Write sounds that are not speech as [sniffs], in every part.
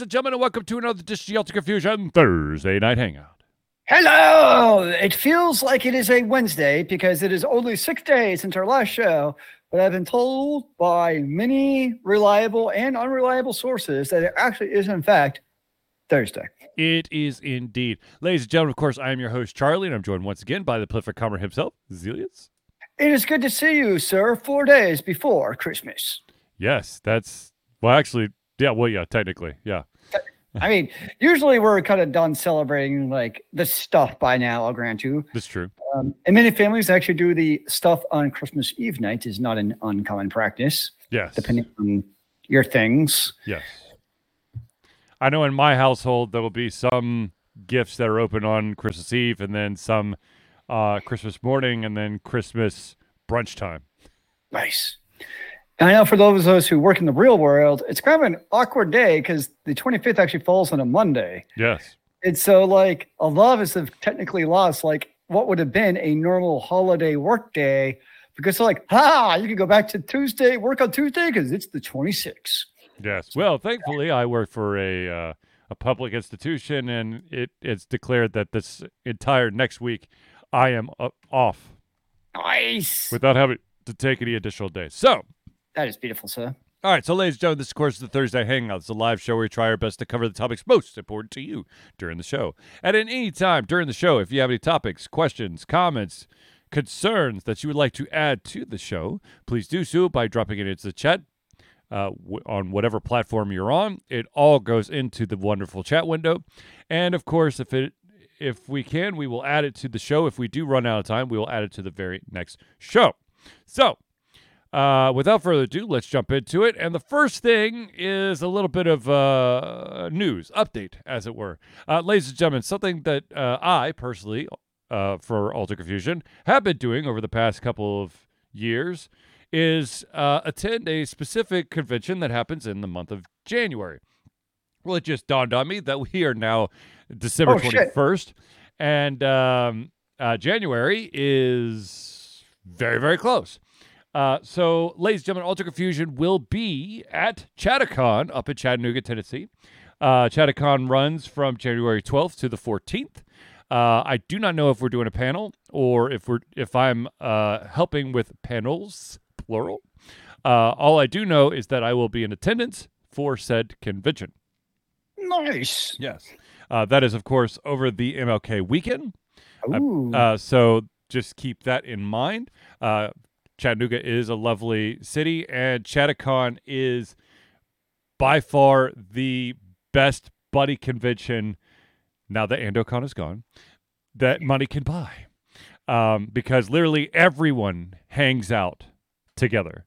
ladies and gentlemen, and welcome to another Dish Delta Confusion Thursday Night Hangout. Hello! It feels like it is a Wednesday because it is only six days since our last show, but I've been told by many reliable and unreliable sources that it actually is, in fact, Thursday. It is indeed. Ladies and gentlemen, of course, I am your host, Charlie, and I'm joined once again by the prolific comer himself, Zealeus. It is good to see you, sir, four days before Christmas. Yes, that's, well, actually, yeah, well, yeah, technically, yeah. I mean, usually we're kind of done celebrating like the stuff by now, I'll grant you. That's true. Um, and many families actually do the stuff on Christmas Eve night is not an uncommon practice, Yes. depending on your things. Yes. I know in my household there will be some gifts that are open on Christmas Eve and then some uh, Christmas morning and then Christmas brunch time. Nice. And I know for those of us who work in the real world, it's kind of an awkward day because the 25th actually falls on a Monday. Yes. And so, like, a lot of us have technically lost, like, what would have been a normal holiday work day because they're like, ah, you can go back to Tuesday, work on Tuesday because it's the 26th. Yes. Well, thankfully, I work for a uh, a public institution, and it it's declared that this entire next week I am off Nice. without having to take any additional days. So, That is beautiful, sir. all right. So, ladies and gentlemen, this of course is the Thursday Hangout. It's a live show where we try our best to cover the topics most important to you during the show. At any time during the show, if you have any topics, questions, comments, concerns that you would like to add to the show, please do so by dropping it into the chat uh, w- on whatever platform you're on. It all goes into the wonderful chat window, and of course, if it if we can, we will add it to the show. If we do run out of time, we will add it to the very next show. So, uh, without further ado, let's jump into it. And the first thing is a little bit of uh, news update, as it were. Uh, ladies and gentlemen, something that uh, I personally, uh, for Altered Confusion, have been doing over the past couple of years is uh, attend a specific convention that happens in the month of January. Well, it just dawned on me that we are now December Oh, shit. 21st, and um, uh, January is very, very close. Uh, so, ladies and gentlemen, Altered Confusion will be at Chattacon up in Chattanooga, Tennessee. Uh, Chattacon runs from January 12th to the 14th. Uh, I do not know if we're doing a panel or if we're if I'm uh, helping with panels plural. Uh, all I do know is that I will be in attendance for said convention. Nice. Yes, uh, that is of course over the MLK weekend. Ooh. Uh, so just keep that in mind. Uh, Chattanooga is a lovely city, and Chattacon is by far the best buddy convention. Now that AndoCon is gone, that money can buy, um, because literally everyone hangs out together.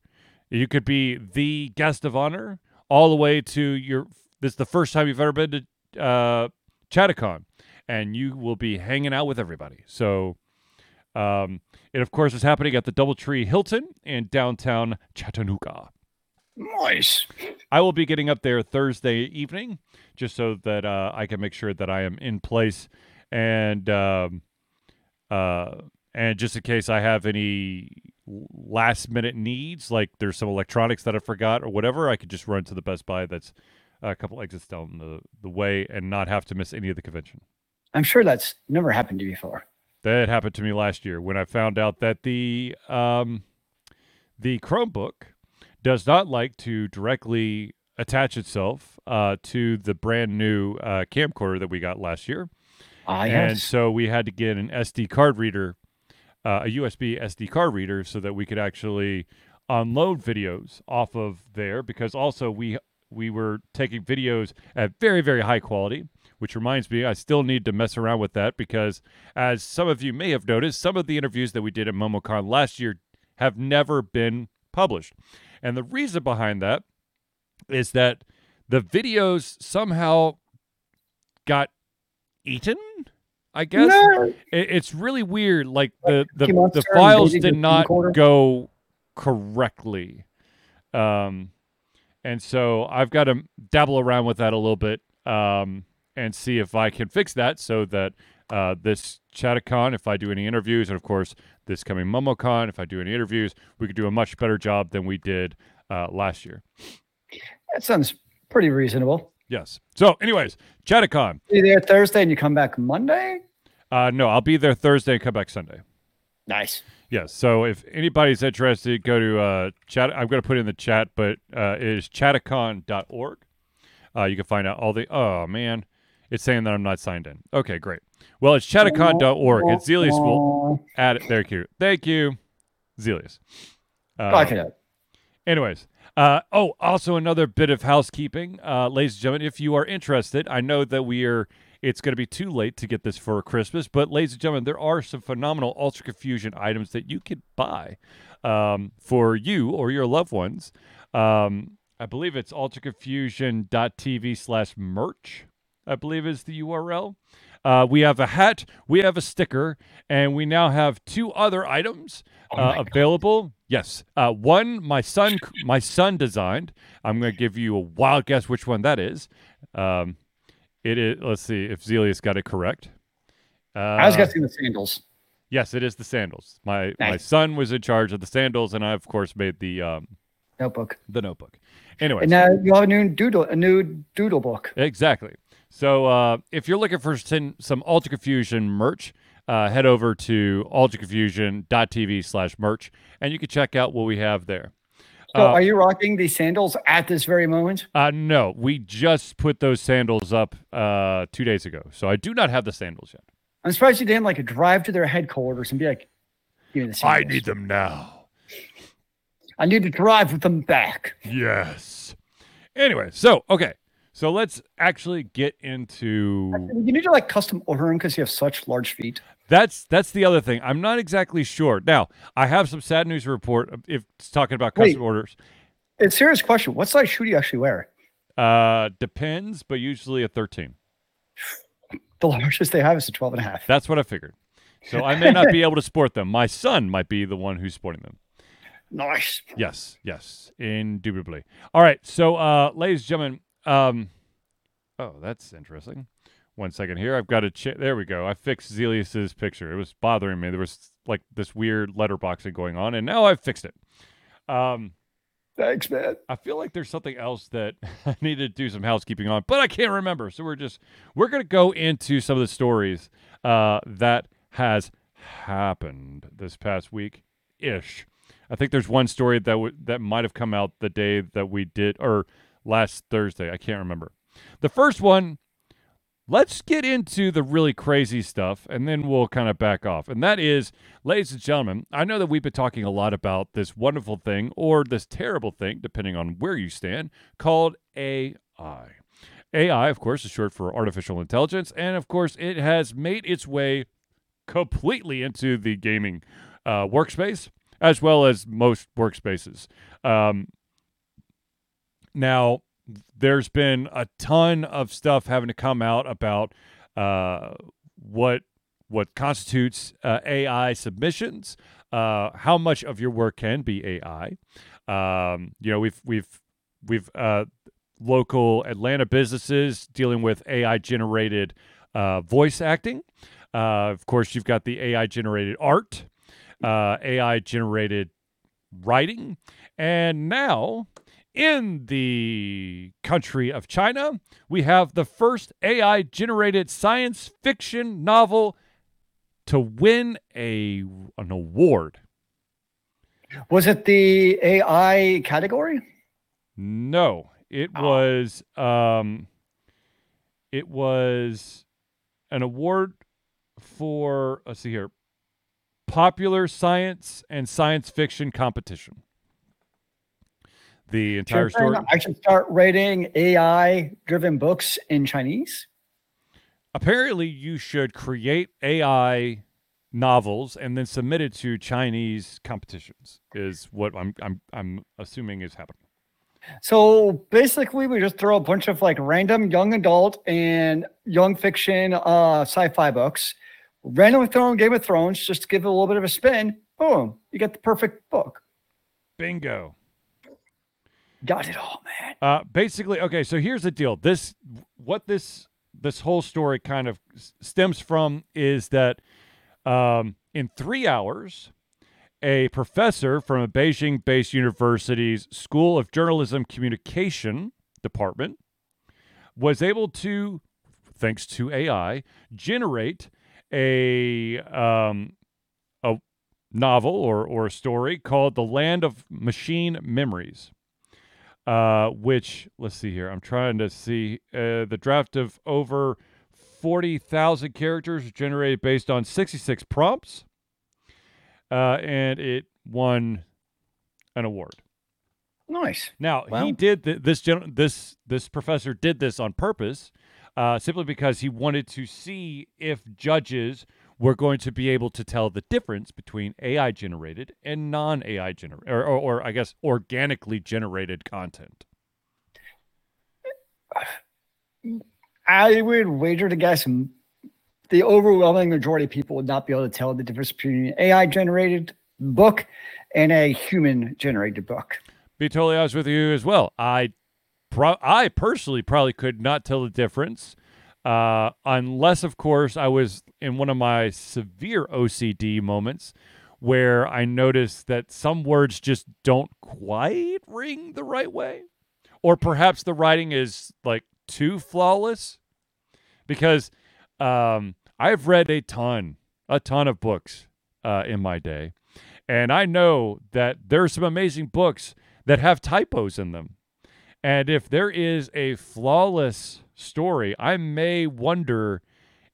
You could be the guest of honor all the way to your. This is the first time you've ever been to uh, Chattacon, and you will be hanging out with everybody. So, um, it of course is happening at the DoubleTree Hilton in downtown Chattanooga. nice. I will be getting up there Thursday evening, just so that uh, I can make sure that I am in place, and um, uh, and just in case I have any last minute needs, like there's some electronics that I forgot or whatever, I could just run to the Best Buy that's a couple exits down the the way and not have to miss any of the convention. I'm sure that's never happened to you before. That happened to me last year when I found out that the um, the Chromebook does not like to directly attach itself uh, to the brand new uh, camcorder that we got last year, Ah, yes. and so we had to get an SD card reader, uh, a USB SD card reader, so that we could actually unload videos off of there. Because also we we were taking videos at very very high quality. Which reminds me, I still need to mess around with that because, as some of you may have noticed, some of the interviews that we did at MomoCon last year have never been published. And the reason behind that is that the videos somehow got eaten, I guess. No. It, it's really weird. Like the the, the files did not go correctly, um, and so I've got to dabble around with that a little bit um, and see if I can fix that so that uh, this Chattacon, if I do any interviews, and of course this coming MomoCon, if I do any interviews, we could do a much better job than we did uh, last year. That sounds pretty reasonable. Yes. So, anyways, Chattacon. You there Thursday and you come back Monday? Uh, no, I'll be there Thursday and come back Sunday. Nice. Yes. So if anybody's interested, go to uh, chat. I'm going to put it in the chat, but uh, it is chattacon.org. Uh, you can find out all the. Oh man, it's saying that I'm not signed in. Okay, great. Well, it's chattacon.org. And Zealeus will add it. Thank you. Thank you, Zealeus. Uh, Okay. Anyways, uh, oh, also another bit of housekeeping, uh, ladies and gentlemen. If you are interested, I know that we are. It's going to be too late to get this for Christmas, but ladies and gentlemen, there are some phenomenal Altered Confusion items that you could buy um, for you or your loved ones. Um, I believe it's alteredconfusion.tv slash merch. I believe is the URL. Uh, we have a hat, we have a sticker, and we now have two other items Oh uh, God. available. Yes, uh, one my son my son designed. I'm going to give you a wild guess which one that is. Um, it is. Let's see if Zealeus got it correct. Uh, I was guessing the sandals. Yes, it is the sandals. My my son was in charge of the sandals, and I of course made the um, Notebook. the notebook. Anyway, And now you have a new doodle, a new doodle book. Exactly. So uh, if you're looking for some, some Altered Confusion merch, uh, head over to alteredconfusion.tv slash merch, and you can check out what we have there. So Uh, are you rocking these sandals at this very moment? Uh, no, we just put those sandals up uh, two days ago, so I do not have the sandals yet. I'm surprised you didn't like drive to their headquarters and be like, "Give me the sandals. I need them now. I need to drive with them back." Yes. Anyway, so okay, so let's actually get into You need to like custom order them because you have such large feet. That's that's the other thing. I'm not exactly sure. Now, I have some sad news to report if it's talking about custom Wait. orders. It's a serious question. What size shoe do you actually wear? Uh depends, but usually a 13. [sighs] The largest they have is a 12 and a half. That's what I figured. So I may not be [laughs] able to sport them. My son might be the one who's sporting them. Nice. Yes, yes, indubitably. All right, so uh ladies and gentlemen, um Oh, that's interesting. One second here. I've got a ch- there we go. I fixed Zealeus's picture. It was bothering me. There was like this weird letterboxing going on and now I've fixed it. Um Thanks, man. I feel like there's something else that [laughs] I need to do some housekeeping on, but I can't remember. So we're just we're gonna go into some of the stories uh, that has happened this past week ish. I think there's one story that w- that might have come out the day that we did or last Thursday. I can't remember. The first one. Let's get into the really crazy stuff and then we'll kind of back off. And that is, ladies and gentlemen, I know that we've been talking a lot about this wonderful thing or this terrible thing, depending on where you stand, called AI. AI, of course, is short for artificial intelligence. And of course, it has made its way completely into the gaming uh, workspace as well as most workspaces. Um, now, there's been a ton of stuff having to come out about uh, what what constitutes uh, AI submissions, uh, how much of your work can be AI. Um, you know, we've we've we've uh, local Atlanta businesses dealing with AI generated uh, voice acting. Uh, of course, you've got the AI generated art, AI generated writing, and now in the country of China, we have the first AI generated science fiction novel to win a an award. Was it the AI category? No, it Oh. was um it was an award for let's see here. Popular science and science fiction competition. The entire Should I- story I should start writing AI driven books in Chinese. apparently you should create AI novels and then submit it to Chinese competitions is what I'm I'm I'm assuming is happening. So basically, we just throw a bunch of like random young adult and young fiction uh, sci-fi books, randomly throw in Game of Thrones just to give it a little bit of a spin. Boom, you get the perfect book. Bingo. Got it all, man. Uh, basically, okay. So here's the deal. This, what this this whole story kind of stems from is that um, in three hours, a professor from a Beijing-based university's School of Journalism Communication department was able to, thanks to AI, generate a um, a novel or or a story called "The Land of Machine Memories." Uh, which let's see here. I'm trying to see uh, the draft of over forty thousand characters generated based on sixty six prompts, uh, and it won an award. Nice. Now Wow. he did th- this. Gen- this this professor did this on purpose, uh, simply because he wanted to see if judges were going to be able to tell the difference between AI generated and non AI generated, or, or, or I guess organically generated content. I would wager to guess the overwhelming majority of people would not be able to tell the difference between an AI generated book and a human generated book. Be totally honest with you as well. I, pro- I personally probably could not tell the difference, uh, unless, of course, I was in one of my severe OCD moments where I noticed that some words just don't quite ring the right way, or perhaps the writing is like too flawless. Because um, I've read a ton, a ton of books uh, in my day, and I know that there are some amazing books that have typos in them. And if there is a flawless story, I may wonder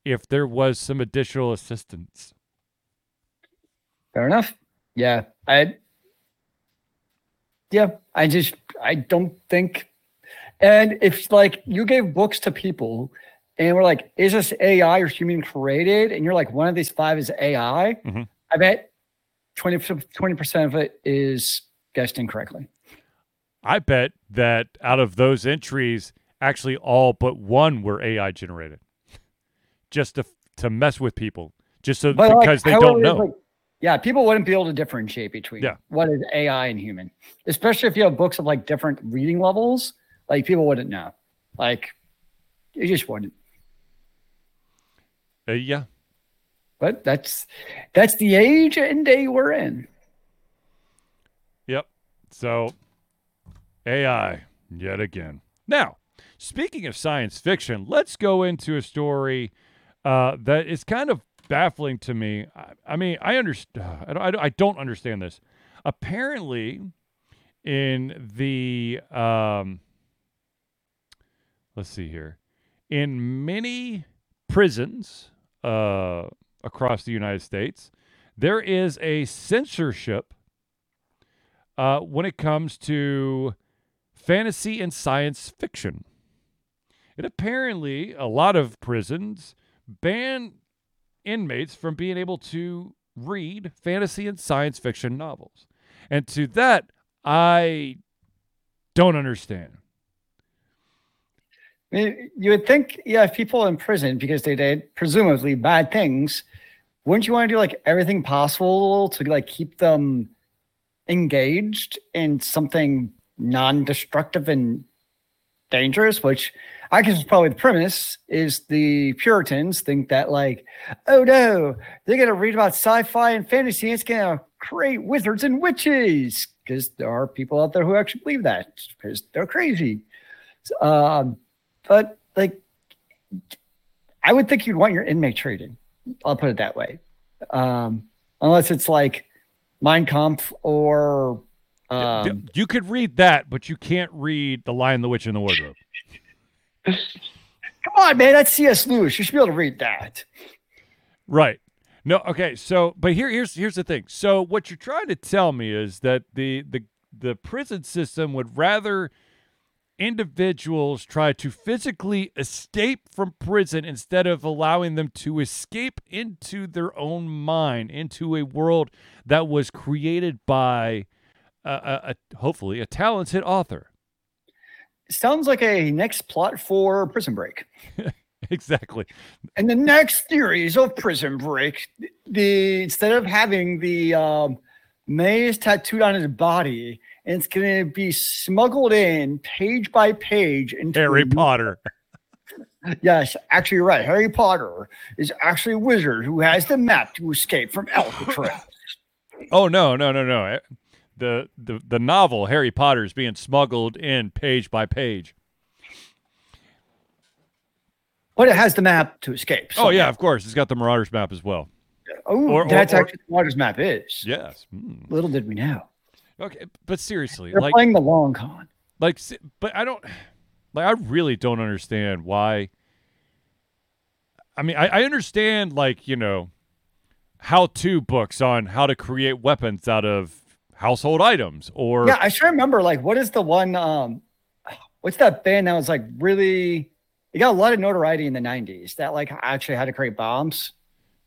if there was some additional assistance. Fair enough. Yeah. I Yeah, I just I don't think and if like you gave books to people and we're like, is this AI or human created? And you're like, one of these five is AI, Mhm. I bet 20 percent of it is guessed incorrectly. I bet that out of those entries, actually all but one were AI generated, just to to mess with people, just so But like, because they how don't know. like- yeah, people wouldn't be able to differentiate between Yeah. what is AI and human, especially if you have books of like different reading levels. Like people wouldn't know. Like you just wouldn't. Uh, yeah, But that's that's the age and day we're in. Yep. So AI yet again. Now, speaking of science fiction, let's go into a story uh, that is kind of baffling to me. I, I mean, I understand. [sighs] I don't, I don't- understand this. Apparently, in the um, let's see here, in many prisons uh, across the United States, there is a censorship uh, when it comes to fantasy and science fiction. And apparently, a lot of prisons ban inmates from being able to read fantasy and science fiction novels. And to that, I don't understand. Mean, you would think, yeah, if people in prison because they did presumably bad things, wouldn't you want to do like everything possible to like keep them engaged in something non-destructive and dangerous? Which I guess probably the premise is the Puritans think that like, oh no, they're gonna read about sci-fi and fantasy, and it's gonna create wizards and witches because there are people out there who actually believe that because they're crazy. Um, but like I would think you'd want your inmate treated. I'll put it that way. Um, unless it's like Mein Kampf or um, you could read that, but you can't read The Lion, the Witch, and the Wardrobe. Come on, man, that's C.S. Lewis. You should be able to read that. Right. No, okay. So, but here here's here's the thing. So what you're trying to tell me is that the the the prison system would rather individuals try to physically escape from prison instead of allowing them to escape into their own mind, into a world that was created by a, a, a hopefully a talented author. Sounds like a next plot for Prison Break. [laughs] Exactly. And the next series of Prison Break, the instead of having the um, maze tattooed on his body, it's going to be smuggled in page by page into Harry Potter. [laughs] Yes, actually, you're right. Harry Potter is actually a wizard who has the map to escape from [laughs] Alcatraz. Oh no, no, no, no. The the the novel Harry Potter is being smuggled in page by page. but it has the map to escape. oh yeah, of course. It's got the Marauders map as well. Oh, Or- that's or- actually what Waters map is. Yes. Hmm. Little did we know. Okay, but seriously, They're like playing the long con. like but I don't like I really don't understand why I mean, I, I understand like, you know, how to books on how to create weapons out of household items or Yeah, I sure remember. Like, what is the one? Um, what's that band that was like really? It got a lot of notoriety in the '90s. That like actually had to create bombs.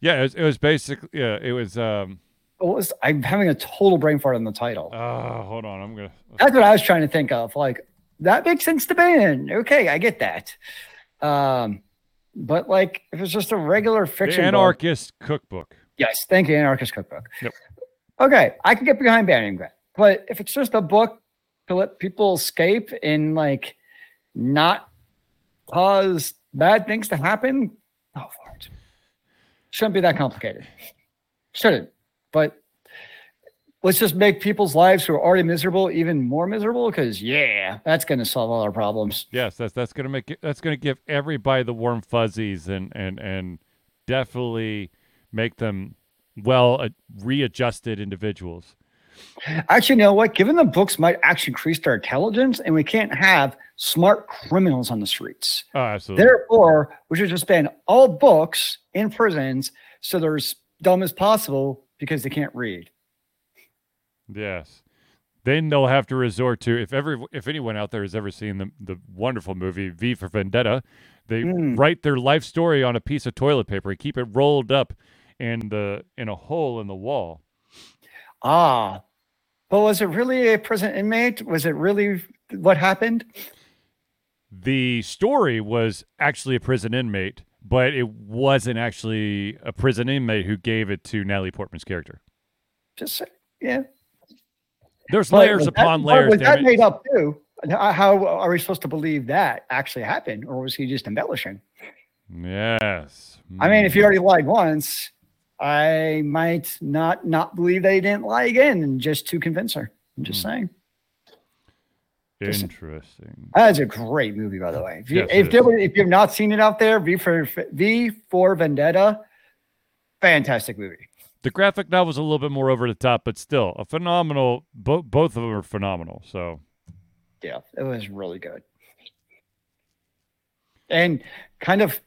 Yeah, it was, it was basically yeah, it was um What was? I'm having a total brain fart on the title. uh hold on, I'm to That's what I was trying to think of. Like that makes sense to band. Okay, I get that. Um, but like if it's just a regular The fiction book, Anarchist Cookbook. yes, thank you, Anarchist Cookbook. Yep. Okay, I can get behind banning that. But if it's just a book to let people escape and like not cause bad things to happen, go for it. Shouldn't be that complicated. Shouldn't. But let's just make people's lives who are already miserable even more miserable because yeah, that's going to solve all our problems. Yes, that's that's going to make it that's going to give everybody the warm fuzzies and and and definitely make them well uh, readjusted individuals. Actually, you know what? Given the books might actually increase their intelligence, and we can't have smart criminals on the streets. Oh, absolutely. Therefore, we should just ban all books in prisons so they're as dumb as possible because they can't read. Yes. Then they'll have to resort to if every if anyone out there has ever seen the the wonderful movie V for Vendetta, they Mm. write their life story on a piece of toilet paper and keep it rolled up in the in a hole in the wall. Ah, but was it really a prison inmate? Was it really what happened? The story was actually a prison inmate, but it wasn't actually a prison inmate who gave it to Natalie Portman's character. Just yeah. There's But layers upon that, layers. Was that made up too? How are we supposed to believe that actually happened, or was he just embellishing? Yes. I mean, if Mm. you already lied once, I might not not believe they didn't lie again, and just to convince her. I'm just Hmm. saying. Interesting. That's a great movie, by the way. If you, Yes, if, there- if you've not seen it out there, V for V for Vendetta, fantastic movie. The graphic novel's a little bit more over the top, but still a phenomenal. Bo- both of them are phenomenal. So Yeah, it was really good. And kind of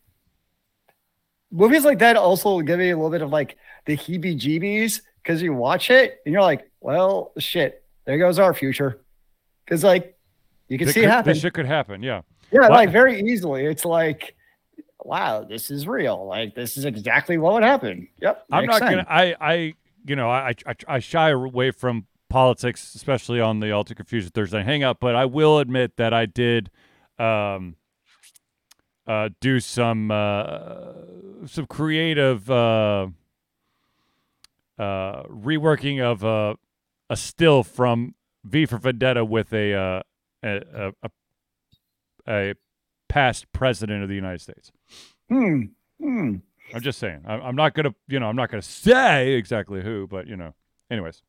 movies like that also give you a little bit of like the heebie jeebies because you watch it and you're like, well, shit, there goes our future. Because like you can see it happen. This shit could happen. Yeah. yeah, What? like very easily. It's like, wow, this is real. Like this is exactly what would happen. Yep. I'm not gonna. I. I. You know. I. I, I shy away from politics, especially on the Altered Confusion Thursday Hangout. But I will admit that I did. Um. Uh, do some uh, some creative uh, uh, reworking of uh, a still from V for Vendetta with a uh, a, a, a a past president of the United States. Hmm. Hmm. I'm just saying. I'm, I'm not gonna, you know, I'm not gonna say exactly who, but you know. Anyways,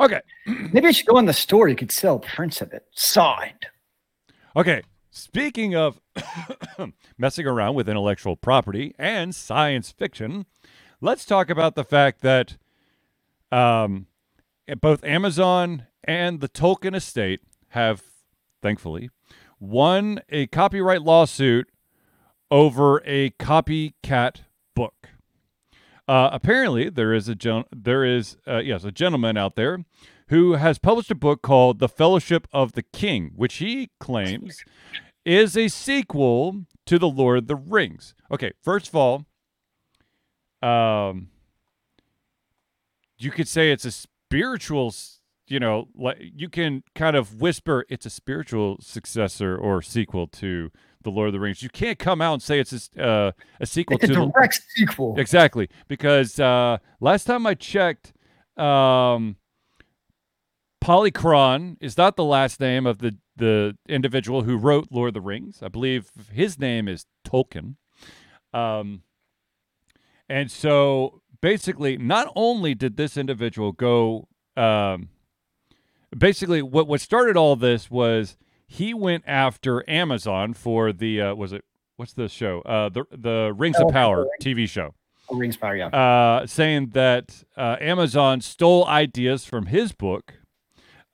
okay, Maybe I should go in the store. You could sell prints of it signed. okay. Speaking of [coughs] messing around with intellectual property and science fiction, let's talk about the fact that um, both Amazon and the Tolkien estate have, thankfully, won a copyright lawsuit over a copycat book. Uh, apparently, there is a gen- there is uh, yes a gentleman out there who has published a book called The Fellowship of the King, which he claims is a sequel to The Lord of the Rings. Okay, first of all, um, you could say it's a spiritual, you know, like you can kind of whisper it's a spiritual successor or sequel to The Lord of the Rings. You can't come out and say it's a, uh, a sequel It's a to the direct sequel. Exactly, because uh, last time I checked, um, Polychron is not the last name of the the individual who wrote Lord of the Rings. I believe his name is Tolkien. Um, and so basically, not only did this individual go, um, basically what what started all this was he went after Amazon for the uh, was it what's the show? Uh, the the Rings Oh, of Power TV show. Rings of Power, yeah. uh, saying that uh, Amazon stole ideas from his book.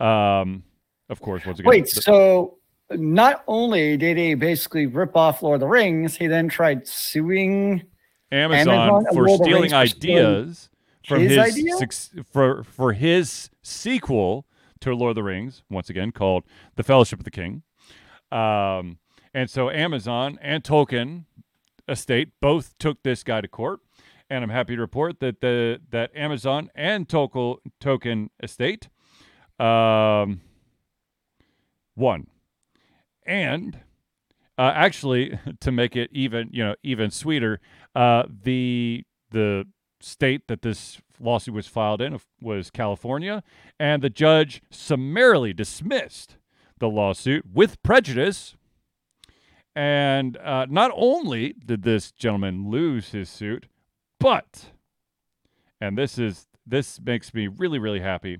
Um, of course, once again, Wait, the- so not only did he basically rip off Lord of the Rings, he then tried suing. Amazon, Amazon for Lord of the stealing Rings for ideas from his his, idea? for for his sequel to Lord of the Rings, once again called The Fellowship of the King. Um, and so Amazon and Tolkien estate both took this guy to court, and I'm happy to report that the that Amazon and Tolkien Tolkien estate um, one. and uh, actually [laughs] to make it even you know even sweeter, uh, the the state that this lawsuit was filed in was California, and the judge summarily dismissed the lawsuit with prejudice. And uh, not only did this gentleman lose his suit, but, and this is this makes me really really happy.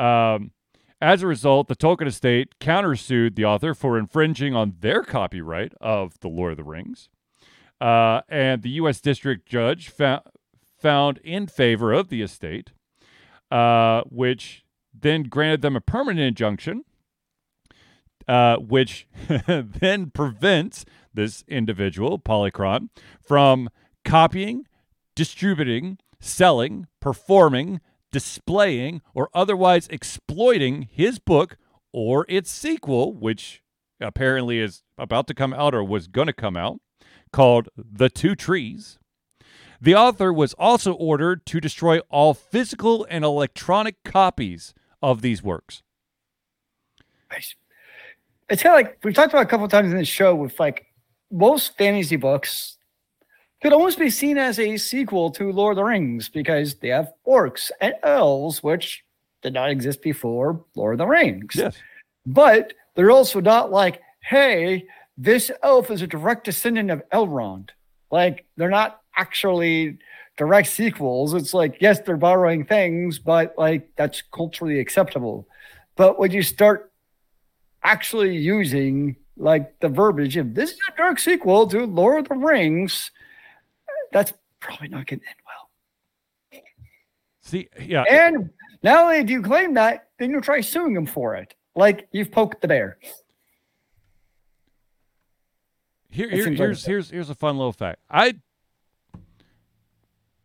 Um, as a result, the Tolkien estate countersued the author for infringing on their copyright of The Lord of the Rings. Uh, and the U.S. District Judge fa- found in favor of the estate, uh, which then granted them a permanent injunction, uh, which [laughs] then prevents this individual, Polychron, from copying, distributing, selling, performing, displaying, or otherwise exploiting his book or its sequel, which apparently is about to come out or was going to come out, called The Two Trees. The author was also ordered to destroy all physical and electronic copies of these works. It's kind of like we've talked about a couple times in this show with like most fantasy books could almost be seen as a sequel to Lord of the Rings because they have orcs and elves, which did not exist before Lord of the Rings. Yes. But they're also not like, hey, this elf is a direct descendant of Elrond. Like they're not actually direct sequels. It's like, yes, they're borrowing things, but like that's culturally acceptable. But when you start actually using like the verbiage of this is a direct sequel to Lord of the Rings, that's probably not going to end well. See, yeah. And not only do you claim that, then you try suing them for it. Like you've poked the bear. Here, here like here's a- here's here's a fun little fact. I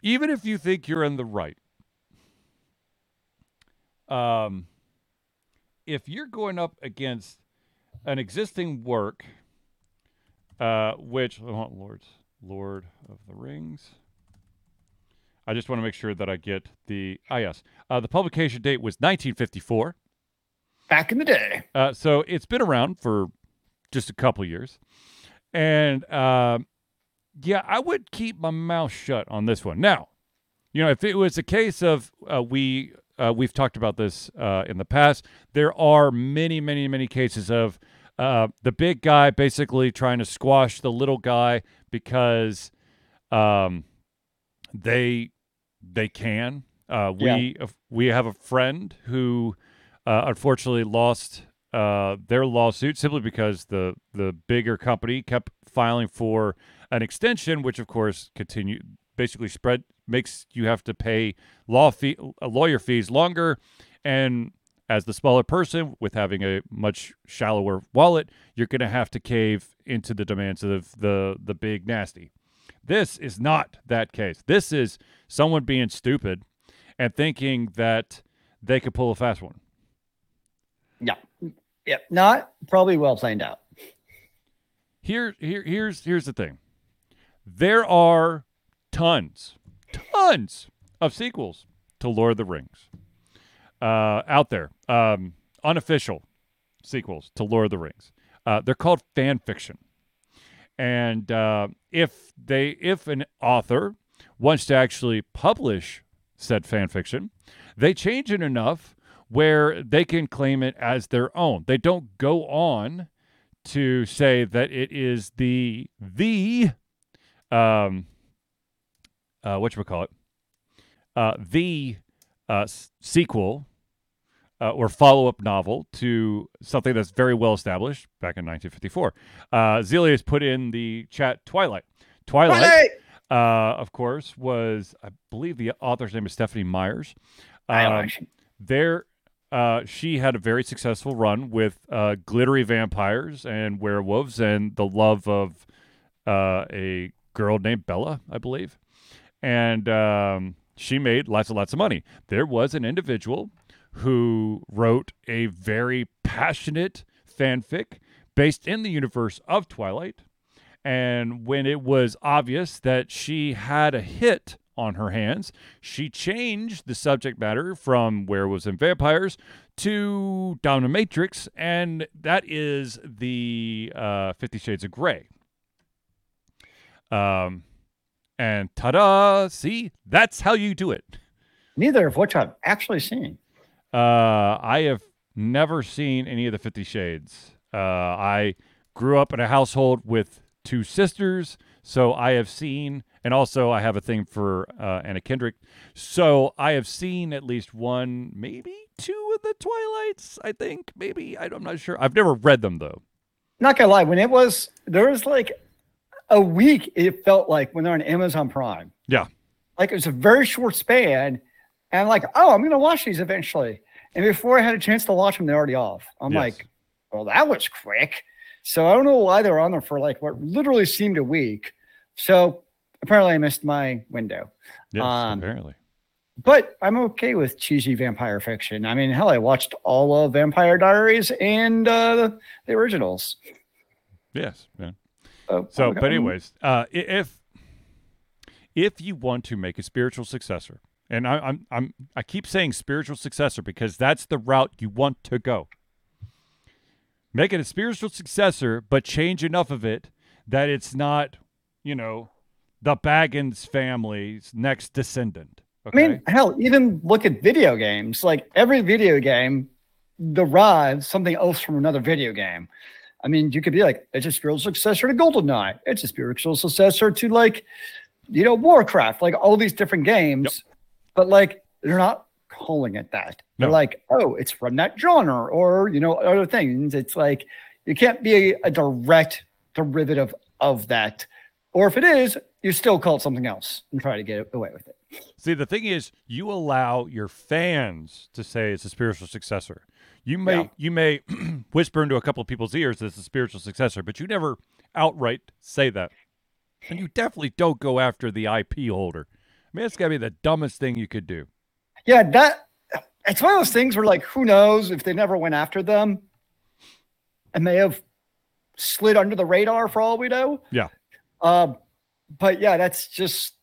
even if you think you're in the right, um, if you're going up against an existing work, uh, which oh, Lord's Lord of the Rings. I just want to make sure that I get the ah yes, uh, the publication date was 1954. Back in the day. Uh, so it's been around for just a couple years, and um, yeah, I would keep my mouth shut on this one. Now, you know, if it was a case of uh, we uh, we've talked about this uh, in the past, there are many, many, many cases of uh, the big guy basically trying to squash the little guy because um, they they can. Uh, we we have a friend who uh, unfortunately lost uh, their lawsuit simply because the the bigger company kept filing for an extension, which of course continue basically spread makes you have to pay law fee uh, lawyer fees longer, and as the smaller person with having a much shallower wallet, you're going to have to cave into the demands of the the big nasty. This is not that case. This is someone being stupid and thinking that they could pull a fast one. Yeah. Yeah. Not probably well planned out. Here, here, here's here's the thing. There are tons, tons of sequels to Lord of the Rings uh, out there. Um, unofficial sequels to Lord of the Rings. Uh, they're called fan fiction, and uh, if they if an author wants to actually publish said fan fiction, they change it enough where they can claim it as their own. They don't go on to say that it is the the um uh what you call it uh the uh sequel uh or follow up novel to something that's very well established back in 1954. Uh, Zealeus put in the chat Twilight. Twilight, Right. uh, of course, was, I believe the author's name is Stephenie Myers. Um, there uh, she had a very successful run with uh, glittery vampires and werewolves and the love of uh, a girl named Bella, I believe. And um, she made lots and lots of money. There was an individual who wrote a very passionate fanfic based in the universe of Twilight. And when it was obvious that she had a hit on her hands, she changed the subject matter from werewolves and vampires to dominatrix, and that is the uh, Fifty Shades of Grey. Um, and ta-da! See, that's how you do it. Neither of which I've actually seen. Uh, I have never seen any of the Fifty Shades. Uh, I grew up in a household with two sisters, so I have seen, and also I have a thing for uh, Anna Kendrick. So I have seen at least one, maybe two of the Twilights. I think maybe I, I'm not sure. I've never read them though. Not gonna lie, when it was there was like a week, it felt like when they're on Amazon Prime. Yeah. Like it was a very short span, and I'm like, oh, I'm gonna watch these eventually. And before I had a chance to watch them, they're already off. I'm Yes. like, well, that was quick. So I don't know why they're on there for like what literally seemed a week. So apparently I missed my window. Yes, Um, apparently. But I'm okay with cheesy vampire fiction. I mean, hell, I watched all of Vampire Diaries and uh, the originals. Yes. Yeah. So, So, but anyways, uh, if if you want to make a spiritual successor, and I, I'm I'm I keep saying spiritual successor because that's the route you want to go. Make it a spiritual successor, but change enough of it that it's not, you know, the Baggins family's next descendant. I mean, hell, even look at video games. Like every video game derives something else from another video game. I mean, you could be like, it's a spiritual successor to GoldenEye. It's a spiritual successor to like, you know, Warcraft, like all these different games. But like, they're not calling it that. They're like, oh, it's from that genre or, you know, other things. It's like, you can't be a, a direct derivative of that. Or if it is, you still call it something else and try to get away with it. See, the thing is, you allow your fans to say it's a spiritual successor. You may Yeah. you may [clears throat] whisper into a couple of people's ears that it's a spiritual successor, but you never outright say that. And you definitely don't go after the IP holder. I mean, it's got to be the dumbest thing you could do. Yeah, that it's one of those things where like who knows if they never went after them and they have slid under the radar for all we know. Yeah. Um, but yeah, that's just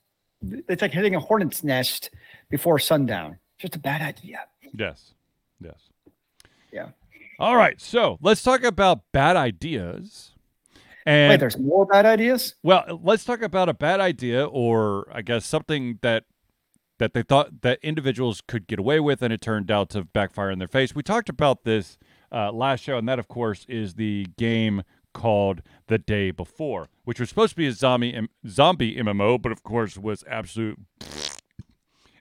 it's like hitting a hornet's nest before sundown. Just a bad idea. Yes. Yes. Yeah. All right. So let's talk about bad ideas. And Wait, there's more bad ideas? Well, let's talk about a bad idea, or I guess something that that they thought that individuals could get away with, and it turned out to backfire in their face. We talked about this uh, last show, and that, of course, is the game called The Day Before, which was supposed to be a zombie M- zombie MMO, but of course was absolute. [laughs]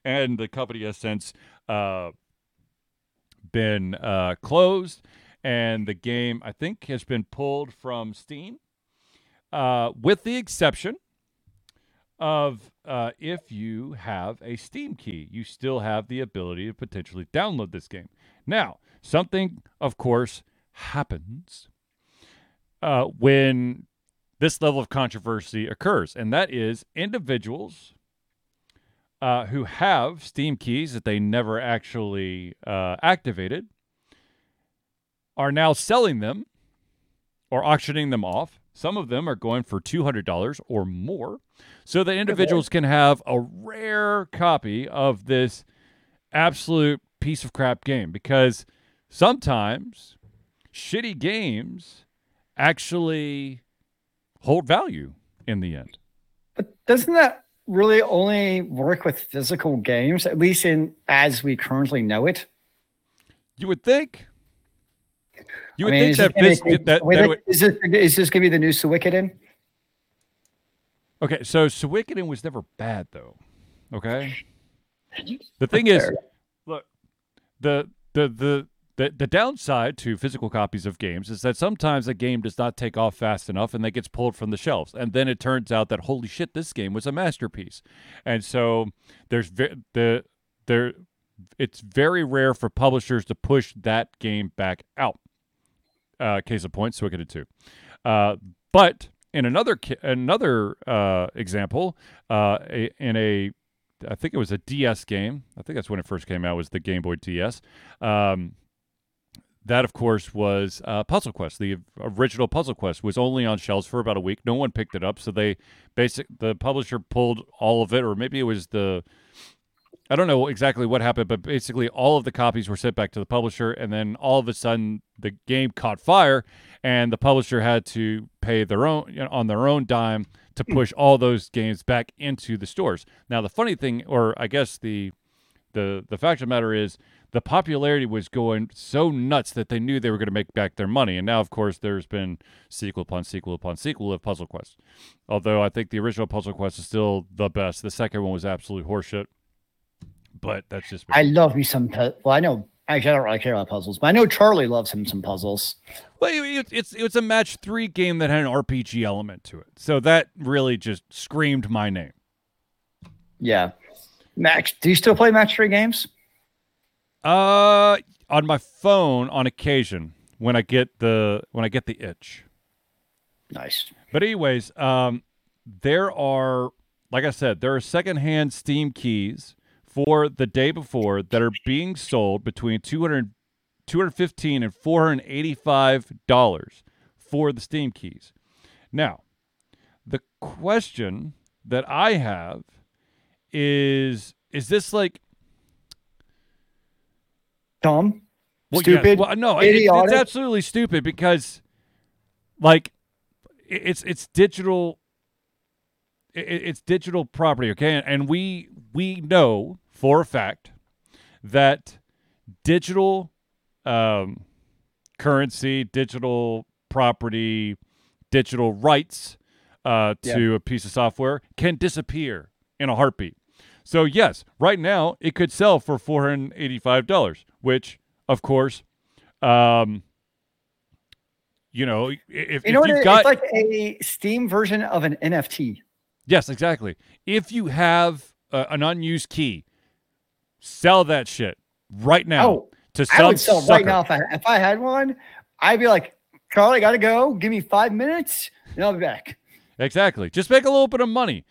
And the company has since uh, been uh, closed, and the game I think has been pulled from Steam uh, with the exception of uh, if you have a Steam key, you still have the ability to potentially download this game. Now, something, of course, happens uh, when this level of controversy occurs, and that is individuals uh, who have Steam keys that they never actually uh, activated are now selling them or auctioning them off. Some of them are going for $200 or more so that individuals can have a rare copy of this absolute piece of crap game because sometimes shitty games actually hold value in the end. But doesn't that really only work with physical games, at least in as we currently know it? You would think. You would I mean, think that, is this, this, that, wait, that wait, would, is this is this gonna be the new Suikoden? Okay, so Suikoden was never bad though. Okay? [laughs] The thing is, look, the the the the the downside to physical copies of games is that sometimes a game does not take off fast enough and then gets pulled from the shelves and then it turns out that holy shit this game was a masterpiece and so there's ve- the there it's very rare for publishers to push that game back out uh, case of point Suikoden 2 uh, but in another another uh, example uh, in a I think it was a DS game. I think that's when it first came out. Was the Game Boy DS? Um, that, of course, was uh, Puzzle Quest. The original Puzzle Quest was only on shelves for about a week. No one picked it up, so they basic the publisher pulled all of it, or maybe it was the I don't know exactly what happened, but basically all of the copies were sent back to the publisher, and then all of a sudden the game caught fire, and the publisher had to pay their own you know, on their own dime to push all those games back into the stores. Now, the funny thing, or I guess the the the fact of the matter is, the popularity was going so nuts that they knew they were going to make back their money. And now, of course, there's been sequel upon sequel upon sequel of Puzzle Quest. Although I think the original Puzzle Quest is still the best. The second one was absolute horseshit. But that's just me. I love me some. Pu- well, I know. Actually, I don't really care about puzzles, but I know Charlie loves him some puzzles. Well, it- it- it's it's a match three game that had an RPG element to it, so that really just screamed my name. Yeah. Max, do you still play match three games? Uh, on my phone on occasion when I get the when I get the itch. Nice. But anyways, um, there are like I said, there are secondhand Steam keys for the day before that are being sold between 200 215 and 485 dollars for the Steam keys. Now, the question that I have is is this like Dumb. Well, yeah, Stupid. well, no, it- it's, absolutely stupid because, like, it's it's digital. It's digital property, okay, and, we we know for a fact that digital um, currency, digital property, digital rights uh, to a piece of software can disappear in a heartbeat. So yes, right now it could sell for four hundred eighty-five dollars, which, of course, um, you know, i- if, You if know you've it- got It's like a Steam version of an NFT. yes, exactly. If you have uh, an unused key, sell that shit right now Oh, to I would sell sucker. right now if I if I had one. I'd be like, Charlie, I gotta go. Give me five minutes, and I'll be back. Exactly. Just make a little bit of money.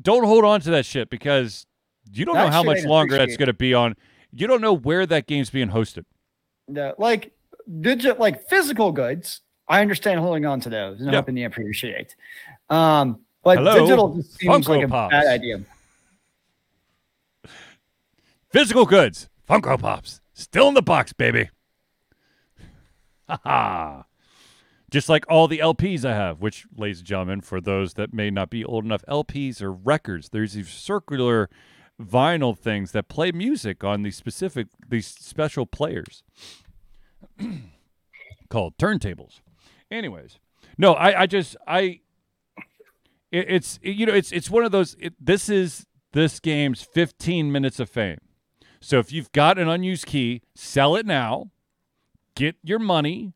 Don't hold on to that shit because you don't know how much longer that's going to be on. You don't know where that game's being hosted. The, like digit, like physical goods. I understand holding on to those and Yep. hoping you appreciate. Um, but Hello, digital just seems Funko like a Pops. bad idea. Physical goods, Funko Pops, still in the box, baby. Ha ha. Just like all the LPs I have, which, ladies and gentlemen, for those that may not be old enough, LPs are records. There's these circular vinyl things that play music on these specific, these special players [clears throat] called turntables. Anyways, no, I, I just, I, it, it's, you know, it's, it's one of those, it, this is this game's 15 minutes of fame. So if you've got an unused key, sell it now, get your money,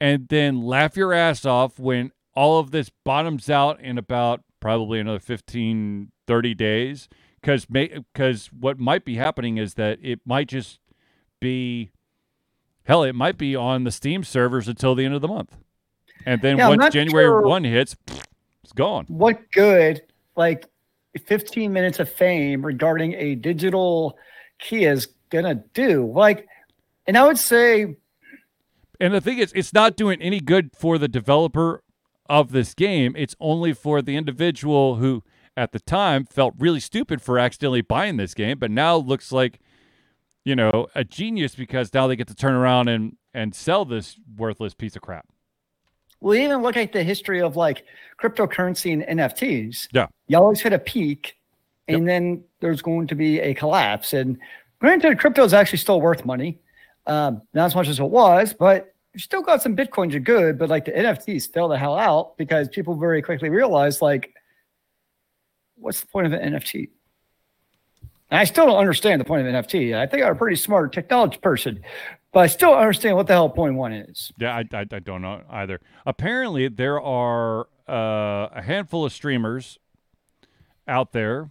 and then laugh your ass off when all of this bottoms out in about probably another 15, 30 days. Because because what might be happening is that it might just be, hell, it might be on the Steam servers until the end of the month. And then Yeah, once January sure- 1 hits, [sniffs] it's gone. What good, like 15 minutes of fame regarding a digital key is gonna do? Like, and I would say And the thing is, it's not doing any good for the developer of this game. It's only for the individual who, at the time, felt really stupid for accidentally buying this game, but now looks like, you know, a genius because now they get to turn around and and sell this worthless piece of crap. Well, even look at the history of like cryptocurrency and NFTs. Yeah. You always hit a peak and then there's going to be a collapse. And granted, crypto is actually still worth money. Um, not as much as it was, but you still got some Bitcoins are good, but like the NFTs fell the hell out because people very quickly realized like, what's the point of an NFT? And I still don't understand the point of an NFT. I think I'm a pretty smart technology person, but I still don't understand what the hell point one is. Yeah, I, I, I don't know either. Apparently, there are uh, a handful of streamers out there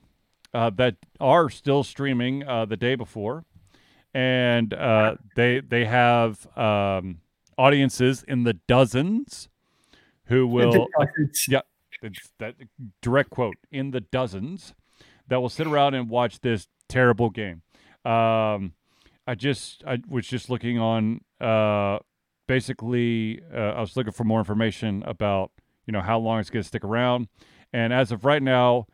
uh, that are still streaming uh, the day before, and uh, they they have um, audiences in the dozens who will yeah it's that direct quote in the dozens that will sit around and watch this terrible game. Um, I just I was just looking on uh, basically uh, I was looking for more information about you know how long it's going to stick around, and as of right now,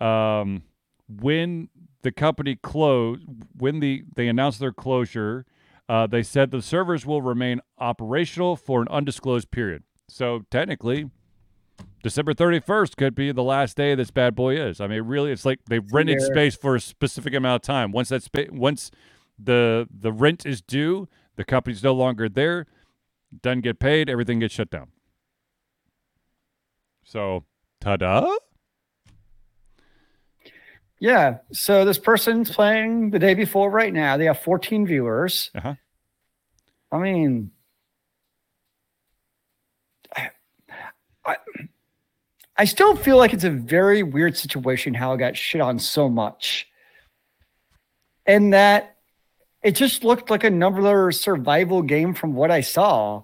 um, when the company closed, when the they announced their closure, uh, they said the servers will remain operational for an undisclosed period. So technically, December 31st could be the last day this bad boy is. I mean, really, it's like they rented yeah. space for a specific amount of time. Once that space, once the the rent is due, the company's no longer there, doesn't get paid, everything gets shut down. So, ta-da! Yeah. So this person's playing the day before right now. They have 14 viewers. Uh-huh. I mean, I, I, I still feel like it's a very weird situation how I got shit on so much. And that it just looked like another survival game from what I saw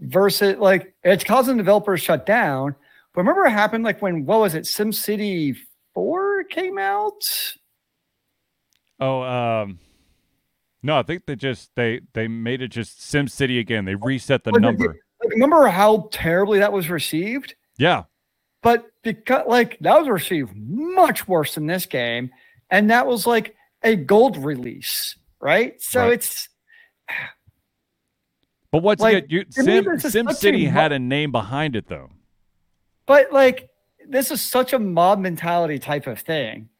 versus like it's causing developers shut down. But remember what happened like when what was it, SimCity 4 came out? Oh, um no, I think they just they they made it just Sim City again. They reset the number. remember how terribly that was received? Yeah. But because like that was received much worse than this game, and that was like a gold release, right? So right. it's. [sighs] But what's like, you, Sim, Sim City had a name behind it though. But like this is such a mob mentality type of thing.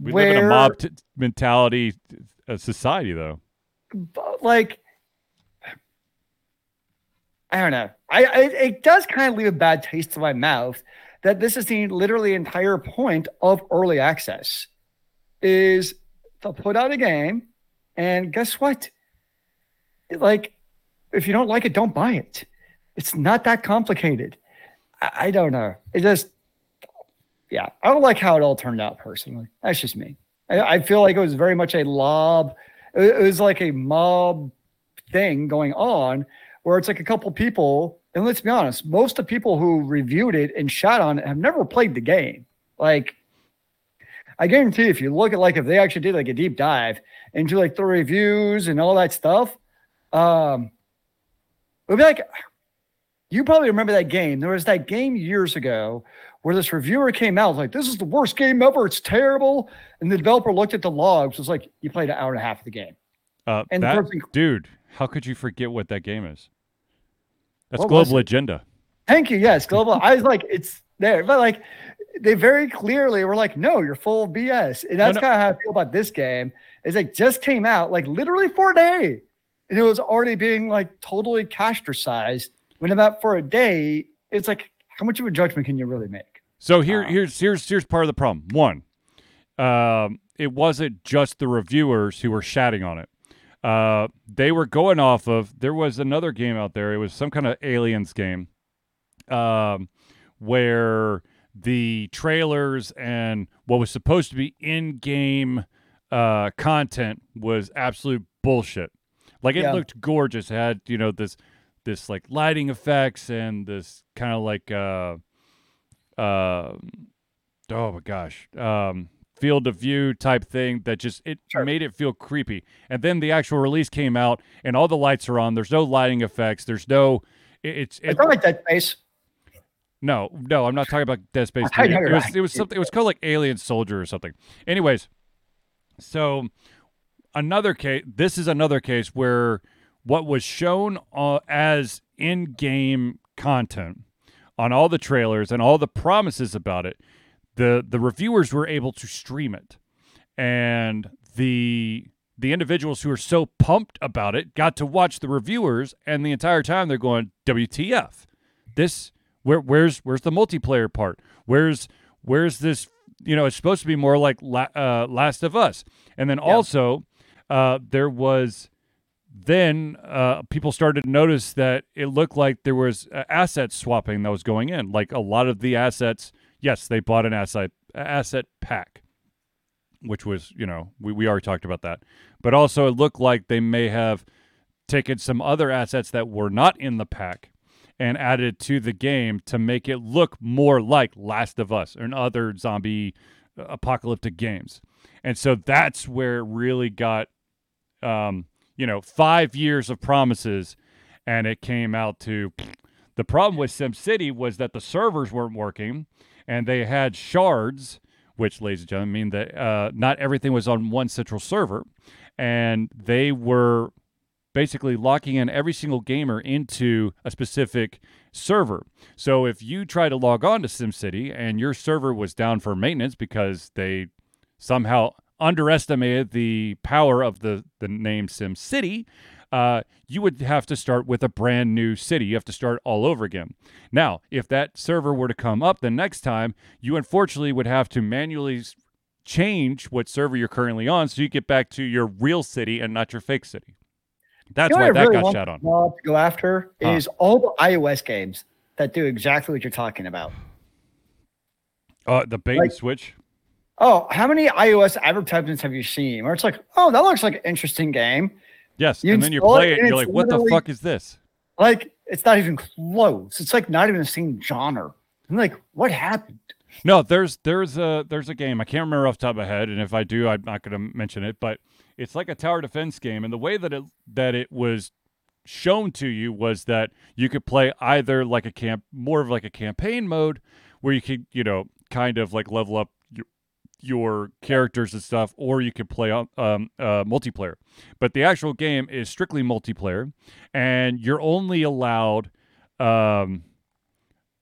We where, live in a mob t- mentality uh, society, though. Like, I don't know. I, I it does kind of leave a bad taste in my mouth that this is the literally entire point of early access is to put out a game, and guess what? Like, if you don't like it, don't buy it. It's not that complicated. I, I don't know. It just yeah, I don't like how it all turned out personally. That's just me. I, I feel like it was very much a lob. It, it was like a mob thing going on where it's like a couple people. And let's be honest, most of the people who reviewed it and shot on it have never played the game. Like, I guarantee if you look at like if they actually did like a deep dive into like the reviews and all that stuff, um, it would be like you probably remember that game. There was that game years ago where this reviewer came out like, "This is the worst game ever. It's terrible." And the developer looked at the logs. Was like, "You played an hour and a half of the game." Uh, and that, person, dude, how could you forget what that game is? That's Global Agenda. Thank you. Yes, Global. I was like, it's there, but like, they very clearly were like, "No, you're full of BS." And that's no, no. kind of how I feel about this game. Is like just came out like literally for a day, and it was already being like totally castricized. When about for a day, it's like, how much of a judgment can you really make? So here, uh, here's here's here's part of the problem. One, um, it wasn't just the reviewers who were shatting on it. Uh, they were going off of. There was another game out there. It was some kind of aliens game, um, where the trailers and what was supposed to be in-game uh, content was absolute bullshit. Like it yeah. looked gorgeous. It had you know this this like lighting effects and this kind of like uh, uh, oh my gosh, um, field of view type thing that just it sure. made it feel creepy. And then the actual release came out, and all the lights are on. There's no lighting effects. There's no. It, it's it's not like Dead Space. No, no, I'm not talking about Dead Space. [laughs] It was it was something. It was called like Alien Soldier or something. Anyways, so another case. This is another case where what was shown uh, as in-game content on all the trailers and all the promises about it, the the reviewers were able to stream it, and the the individuals who are so pumped about it got to watch the reviewers, and the entire time they're going, "WTF? This where where's where's the multiplayer part? Where's where's this you know, it's supposed to be more like La- uh, Last of Us. And then Yeah. also, uh, there was then uh, people started to notice that it looked like there was uh, asset swapping that was going in. Like a lot of the assets, yes, they bought an asset asset pack, which was you know we we already talked about that. But also, it looked like they may have taken some other assets that were not in the pack and added to the game to make it look more like Last of Us and other zombie uh, apocalyptic games. And so that's where it really got, um, you know, five years of promises, and it came out to. The problem with SimCity was that the servers weren't working, and they had shards, which, ladies and gentlemen, mean that uh, not everything was on one central server, and they were basically locking in every single gamer into a specific server. So if you try to log on to SimCity and your server was down for maintenance because they somehow underestimated the power of the, the name SimCity, uh, you would have to start with a brand new city. You have to start all over again. Now, if that server were to come up the next time, you unfortunately would have to manually change what server you're currently on so you get back to your real city and not your fake city. That's You know why that really got shot on. To go after Huh. is all the iOS games that do exactly what you're talking about. Uh, the bait Like- and switch. Oh, how many iOS advertisements have you seen where it's like, oh, that looks like an interesting game? Yes, you and then you play it, and you're like, "What the fuck is this?" Like, it's not even close. It's like not even the same genre. I'm like, what happened? No, there's there's a there's a game I can't remember off the top of my head, and if I do, I'm not going to mention it. But it's like a tower defense game, and the way that it that it was shown to you was that you could play either like a camp, more of like a campaign mode, where you could you know kind of like level up your characters and stuff, or you could play on um, uh, multiplayer. But the actual game is strictly multiplayer, and you're only allowed. Um,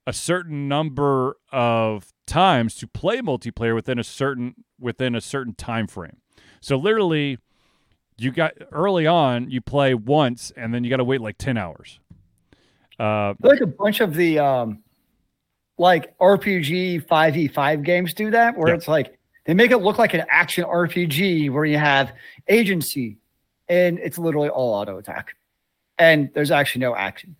a certain number of times to play multiplayer within a certain within a certain time frame. So literally you got early on you play once and then you got to wait like 10 hours. Uh like a bunch of the um like RPG 5v5 games do that, where Yeah. it's like they make it look like an action RPG where you have agency and it's literally all auto attack. And there's actually no action.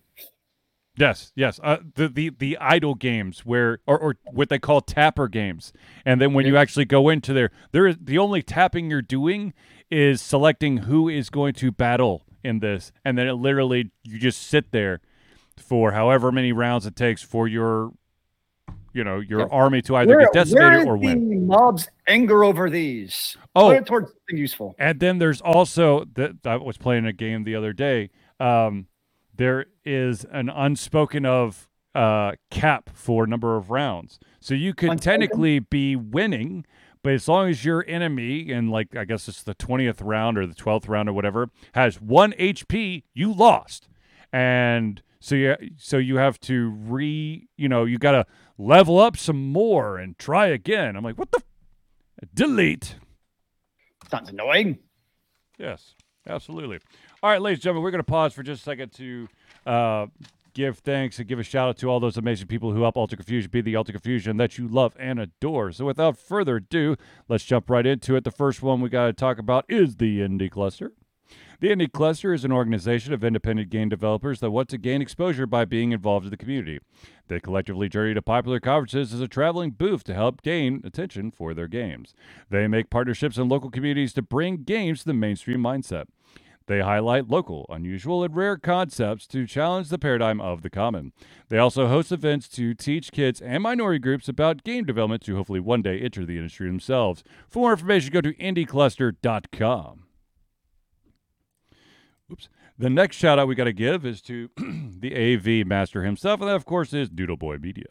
yes, yes. Uh the the the idle games where or or what they call tapper games. And then when you actually go into there there is the only tapping you're doing is selecting who is going to battle in this and then it literally you just sit there for however many rounds it takes for your you know your Yeah. army to either Where, get decimated or win the mob's anger over these? oh towards something useful. and then there's also that I was playing a game the other day. Um, there is an unspoken of uh, cap for number of rounds, so you could Unspoken? technically be winning, but as long as your enemy in like I guess it's the twentieth round or the twelfth round or whatever has one HP, you lost, and so you so you have to re you know you got to level up some more and try again. I'm like, what the f-? delete. Sounds annoying. Yes, absolutely. All right, ladies and gentlemen, we're going to pause for just a second to uh, give thanks and give a shout out to all those amazing people who help Altered Confusion be the Altered Confusion that you love and adore. So, without further ado, let's jump right into it. The first one we got to talk about is the Indie Cluster. The Indie Cluster is an organization of independent game developers that want to gain exposure by being involved in the community. They collectively journey to popular conferences as a traveling booth to help gain attention for their games. They make partnerships in local communities to bring games to the mainstream mindset. They highlight local, unusual, and rare concepts to challenge the paradigm of the common. They also host events to teach kids and minority groups about game development to hopefully one day enter the industry themselves. For more information, go to indiecluster.com. Oops. The next shout out we got to give is to [clears throat] the AV master himself, and that, of course, is Noodleboy Media.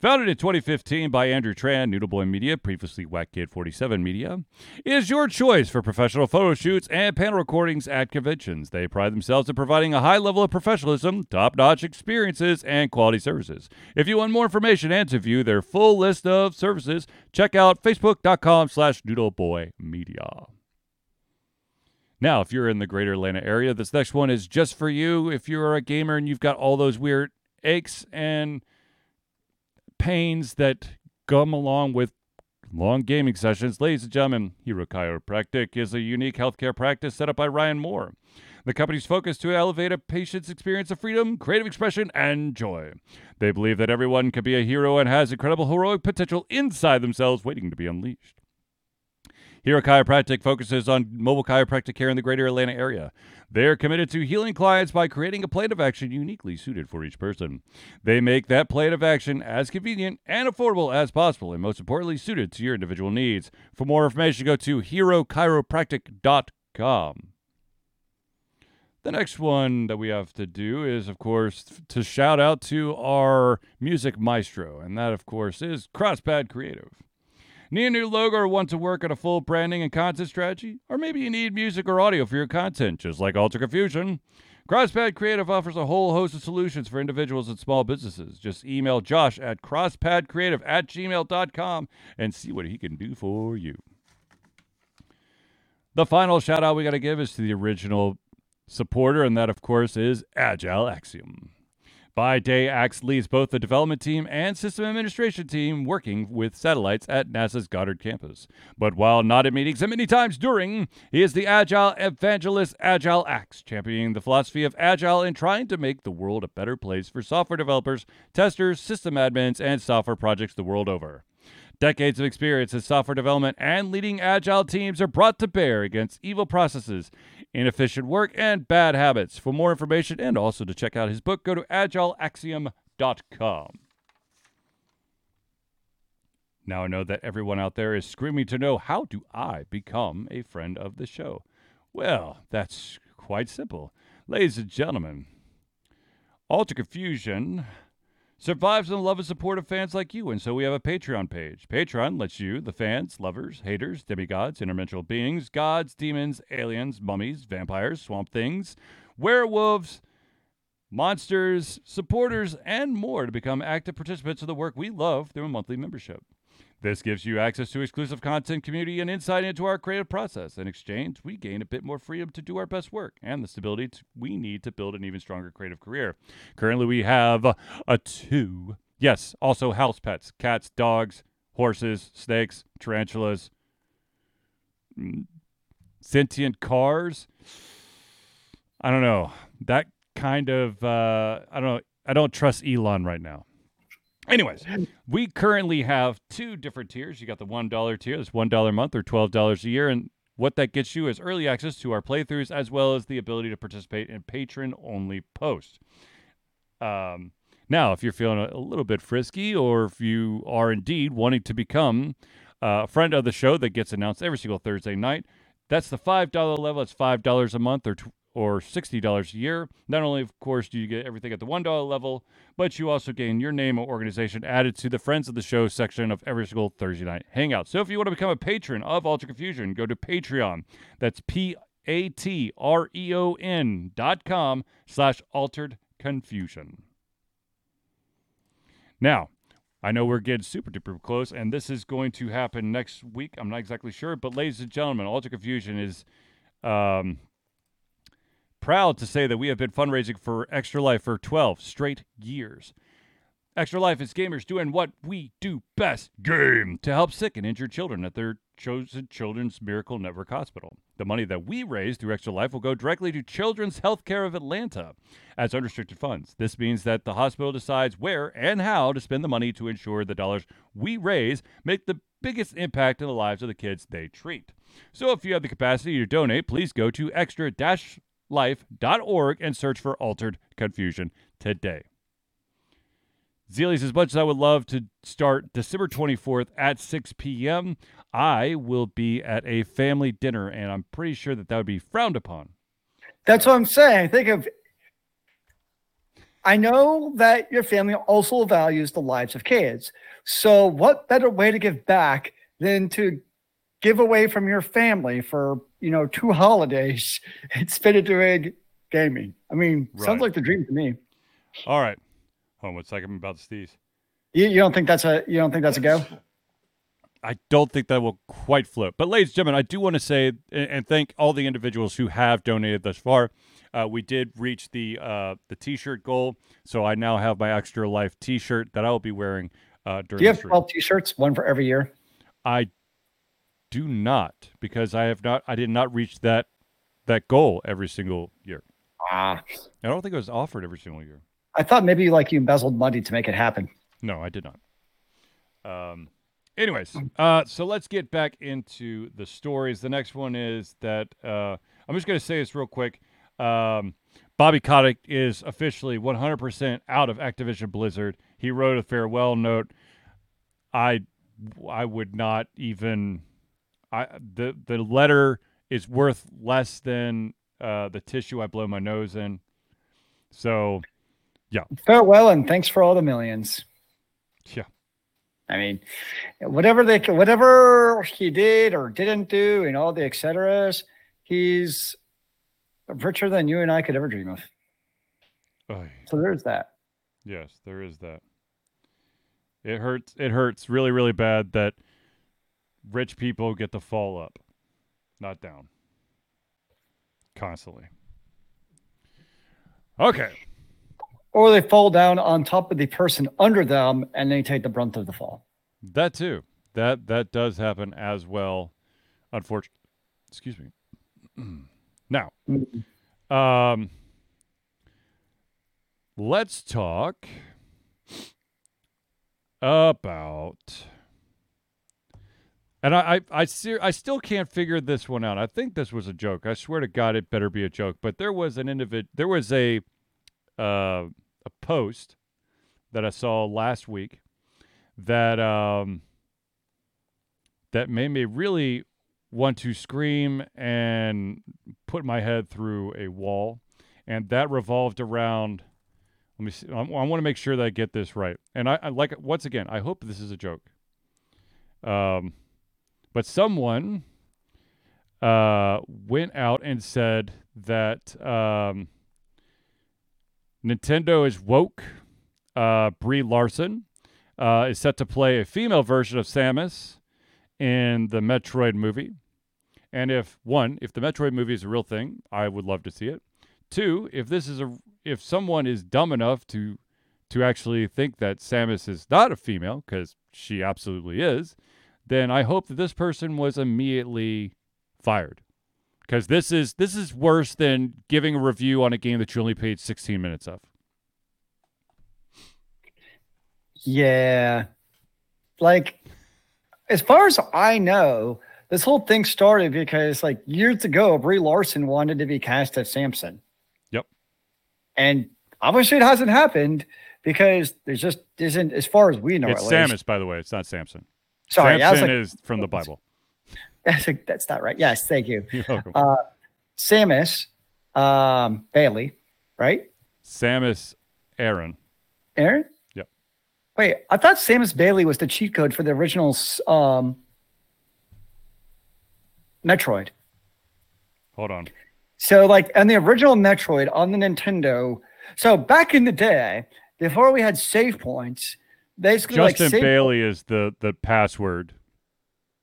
Founded in 2015 by Andrew Tran, Noodleboy Media, previously Whack Kid 47 Media, is your choice for professional photo shoots and panel recordings at conventions. They pride themselves in providing a high level of professionalism, top notch experiences, and quality services. If you want more information and to view their full list of services, check out facebook.com slash noodleboymedia. Now, if you're in the greater Atlanta area, this next one is just for you. If you're a gamer and you've got all those weird aches and pains that come along with long gaming sessions. Ladies and gentlemen, Hero Chiropractic is a unique healthcare practice set up by Ryan Moore. The company's focus to elevate a patient's experience of freedom, creative expression, and joy. They believe that everyone can be a hero and has incredible heroic potential inside themselves waiting to be unleashed. Hero Chiropractic focuses on mobile chiropractic care in the greater Atlanta area. They're committed to healing clients by creating a plan of action uniquely suited for each person. They make that plan of action as convenient and affordable as possible, and most importantly, suited to your individual needs. For more information, go to herochiropractic.com. The next one that we have to do is, of course, to shout out to our music maestro, and that, of course, is Crosspad Creative. Need a new logo or want to work on a full branding and content strategy? Or maybe you need music or audio for your content, just like Altered Confusion. Crosspad Creative offers a whole host of solutions for individuals and small businesses. Just email Josh at crosspadcreative at gmail.com and see what he can do for you. The final shout out we got to give is to the original supporter, and that, of course, is Agile Axiom. By day, Axe leads both the development team and system administration team working with satellites at NASA's Goddard campus. But while not at meetings and many times during, he is the Agile evangelist Agile Axe, championing the philosophy of Agile and trying to make the world a better place for software developers, testers, system admins, and software projects the world over. Decades of experience in software development and leading agile teams are brought to bear against evil processes inefficient work, and bad habits. For more information and also to check out his book, go to agileaxiom.com. Now I know that everyone out there is screaming to know how do I become a friend of the show? Well, that's quite simple. Ladies and gentlemen, Altered Confusion survives on the love and support of fans like you, and so we have a Patreon page. Patreon lets you, the fans, lovers, haters, demigods, interdimensional beings, gods, demons, aliens, mummies, vampires, swamp things, werewolves, monsters, supporters, and more to become active participants of the work we love through a monthly membership. This gives you access to exclusive content, community, and insight into our creative process. In exchange, we gain a bit more freedom to do our best work and the stability we need to build an even stronger creative career. Currently, we have a two, yes, also house pets cats, dogs, horses, snakes, tarantulas, mm, sentient cars. I don't know. That kind of, uh, I don't know. I don't trust Elon right now. Anyways, we currently have two different tiers. You got the $1 tier, that's $1 a month or $12 a year. And what that gets you is early access to our playthroughs as well as the ability to participate in patron only posts. Um, now, if you're feeling a, little bit frisky or if you are indeed wanting to become uh, a friend of the show that gets announced every single Thursday night, that's the $5 level. It's $5 a month or or $60 a year. Not only, of course, do you get everything at the $1 level, but you also gain your name or organization added to the Friends of the Show section of every single Thursday night hangout. So if you want to become a patron of Altered Confusion, go to Patreon. That's P A T R E O N dot com slash altered confusion. Now, I know we're getting super duper close, and this is going to happen next week. I'm not exactly sure, but ladies and gentlemen, Altered Confusion is um, proud to say that we have been fundraising for Extra Life for 12 straight years. Extra Life is gamers doing what we do best game to help sick and injured children at their chosen Children's Miracle Network Hospital. The money that we raise through Extra Life will go directly to Children's Healthcare of Atlanta as unrestricted funds. This means that the hospital decides where and how to spend the money to ensure the dollars we raise make the biggest impact in the lives of the kids they treat. So if you have the capacity to donate, please go to extra life.org and search for Altered Confusion today. Zealeus, as much as I would love to start December 24th at 6 p.m., I will be at a family dinner, and I'm pretty sure that that would be frowned upon. That's what I'm saying. Think of. I know that your family also values the lives of kids. So, what better way to give back than to give away from your family for you know two holidays [laughs] and spend it doing gaming. I mean, right. sounds like the dream to me. All right, hold on one second. I'm about to sneeze. You, you don't think that's a you don't think that's a go? I don't think that will quite float. But, ladies and gentlemen, I do want to say and thank all the individuals who have donated thus far. Uh, we did reach the uh, the T-shirt goal, so I now have my Extra Life T-shirt that I will be wearing uh, during. Do you have twelve T-shirts, one for every year? I do not because I have not. I did not reach that that goal every single year. Ah, I don't think it was offered every single year. I thought maybe like you embezzled money to make it happen. No, I did not. Um, anyways, uh, so let's get back into the stories. The next one is that uh, I'm just going to say this real quick. Um, Bobby Kotick is officially 100% out of Activision Blizzard. He wrote a farewell note. I I would not even. I the the letter is worth less than uh, the tissue I blow my nose in. So yeah. Farewell and thanks for all the millions. yeah, I mean, whatever they whatever he did or didn't do, and all the et ceteras, he's richer than you and I could ever dream of. So there's that. Yes, there is that. It hurts. It hurts really, really bad that rich people get to fall up, not down, constantly. Okay. Or they fall down on top of the person under them and they take the brunt of the fall. That too. That that does happen as well. Unfortunately, excuse me. [clears throat] now, um, let's talk about. And I, I, I, ser- I still can't figure this one out. I think this was a joke. I swear to God, it better be a joke. But there was an individ. There was a, uh, a post that I saw last week that um, that made me really want to scream and put my head through a wall, and that revolved around. Let me see. I, I want to make sure that I get this right, and I, I like once again. I hope this is a joke. Um, but someone uh went out and said that um, Nintendo is woke. Uh, Brie Larson uh, is set to play a female version of Samus in the Metroid movie. And if one, if the Metroid movie is a real thing, I would love to see it. Two, if this is a, if someone is dumb enough to, to actually think that Samus is not a female, because she absolutely is, then I hope that this person was immediately fired. Because this is this is worse than giving a review on a game that you only paid 16 minutes of. Yeah. Like, as far as I know, this whole thing started because, like, years ago, Brie Larson wanted to be cast as Samson. Yep. And obviously, it hasn't happened because there's just isn't, as far as we know, it's. Samus, by the way. It's not Samson. Sorry, Samson like, is from the Bible. [laughs] that's, that's not right. Yes, thank you. [laughs] You're welcome. Uh, Samus um, Bailey, right? Samus Aran. Aran? Yep. Wait, I thought Samus Bailey was the cheat code for the original um, Metroid. Hold on. So, like, on the original Metroid on the Nintendo, so back in the day, before we had save points, basically Justin like Bailey is the the password,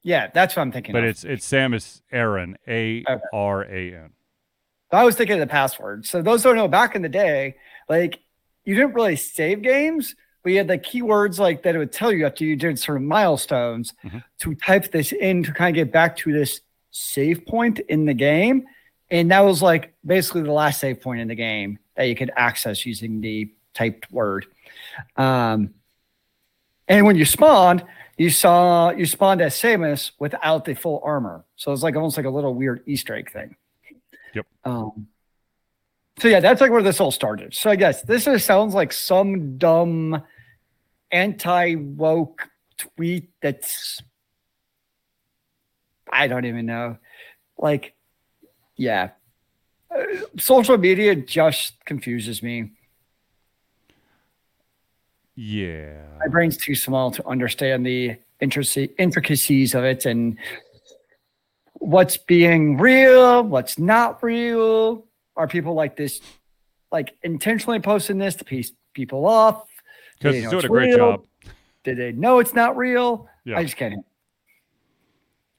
Yeah, that's what I'm thinking. but of. it's it's Samus Aran. A R A N. I was thinking of the password. So those don't know, back in the day, like you didn't really save games, but you had the keywords like that it would tell you after you did sort of milestones Mhm. to type this in to kind of get back to this save point in the game. And that was like basically the last save point in the game that you could access using the typed word. Um, and when you spawned, you saw you spawned as Samus without the full armor. So it's like almost like a little weird Easter egg thing. Yep. Um, so yeah, that's like where this all started. So I guess this just sounds like some dumb anti woke tweet that's I don't even know. Like, yeah, Uh, social media just confuses me. Yeah. My brain's too small to understand the intricacies of it and what's being real, what's not real. Are people like this, like intentionally posting this to piss people off? Because he's doing it's a great real? job. Did they know it's not real? Yeah. I just can't.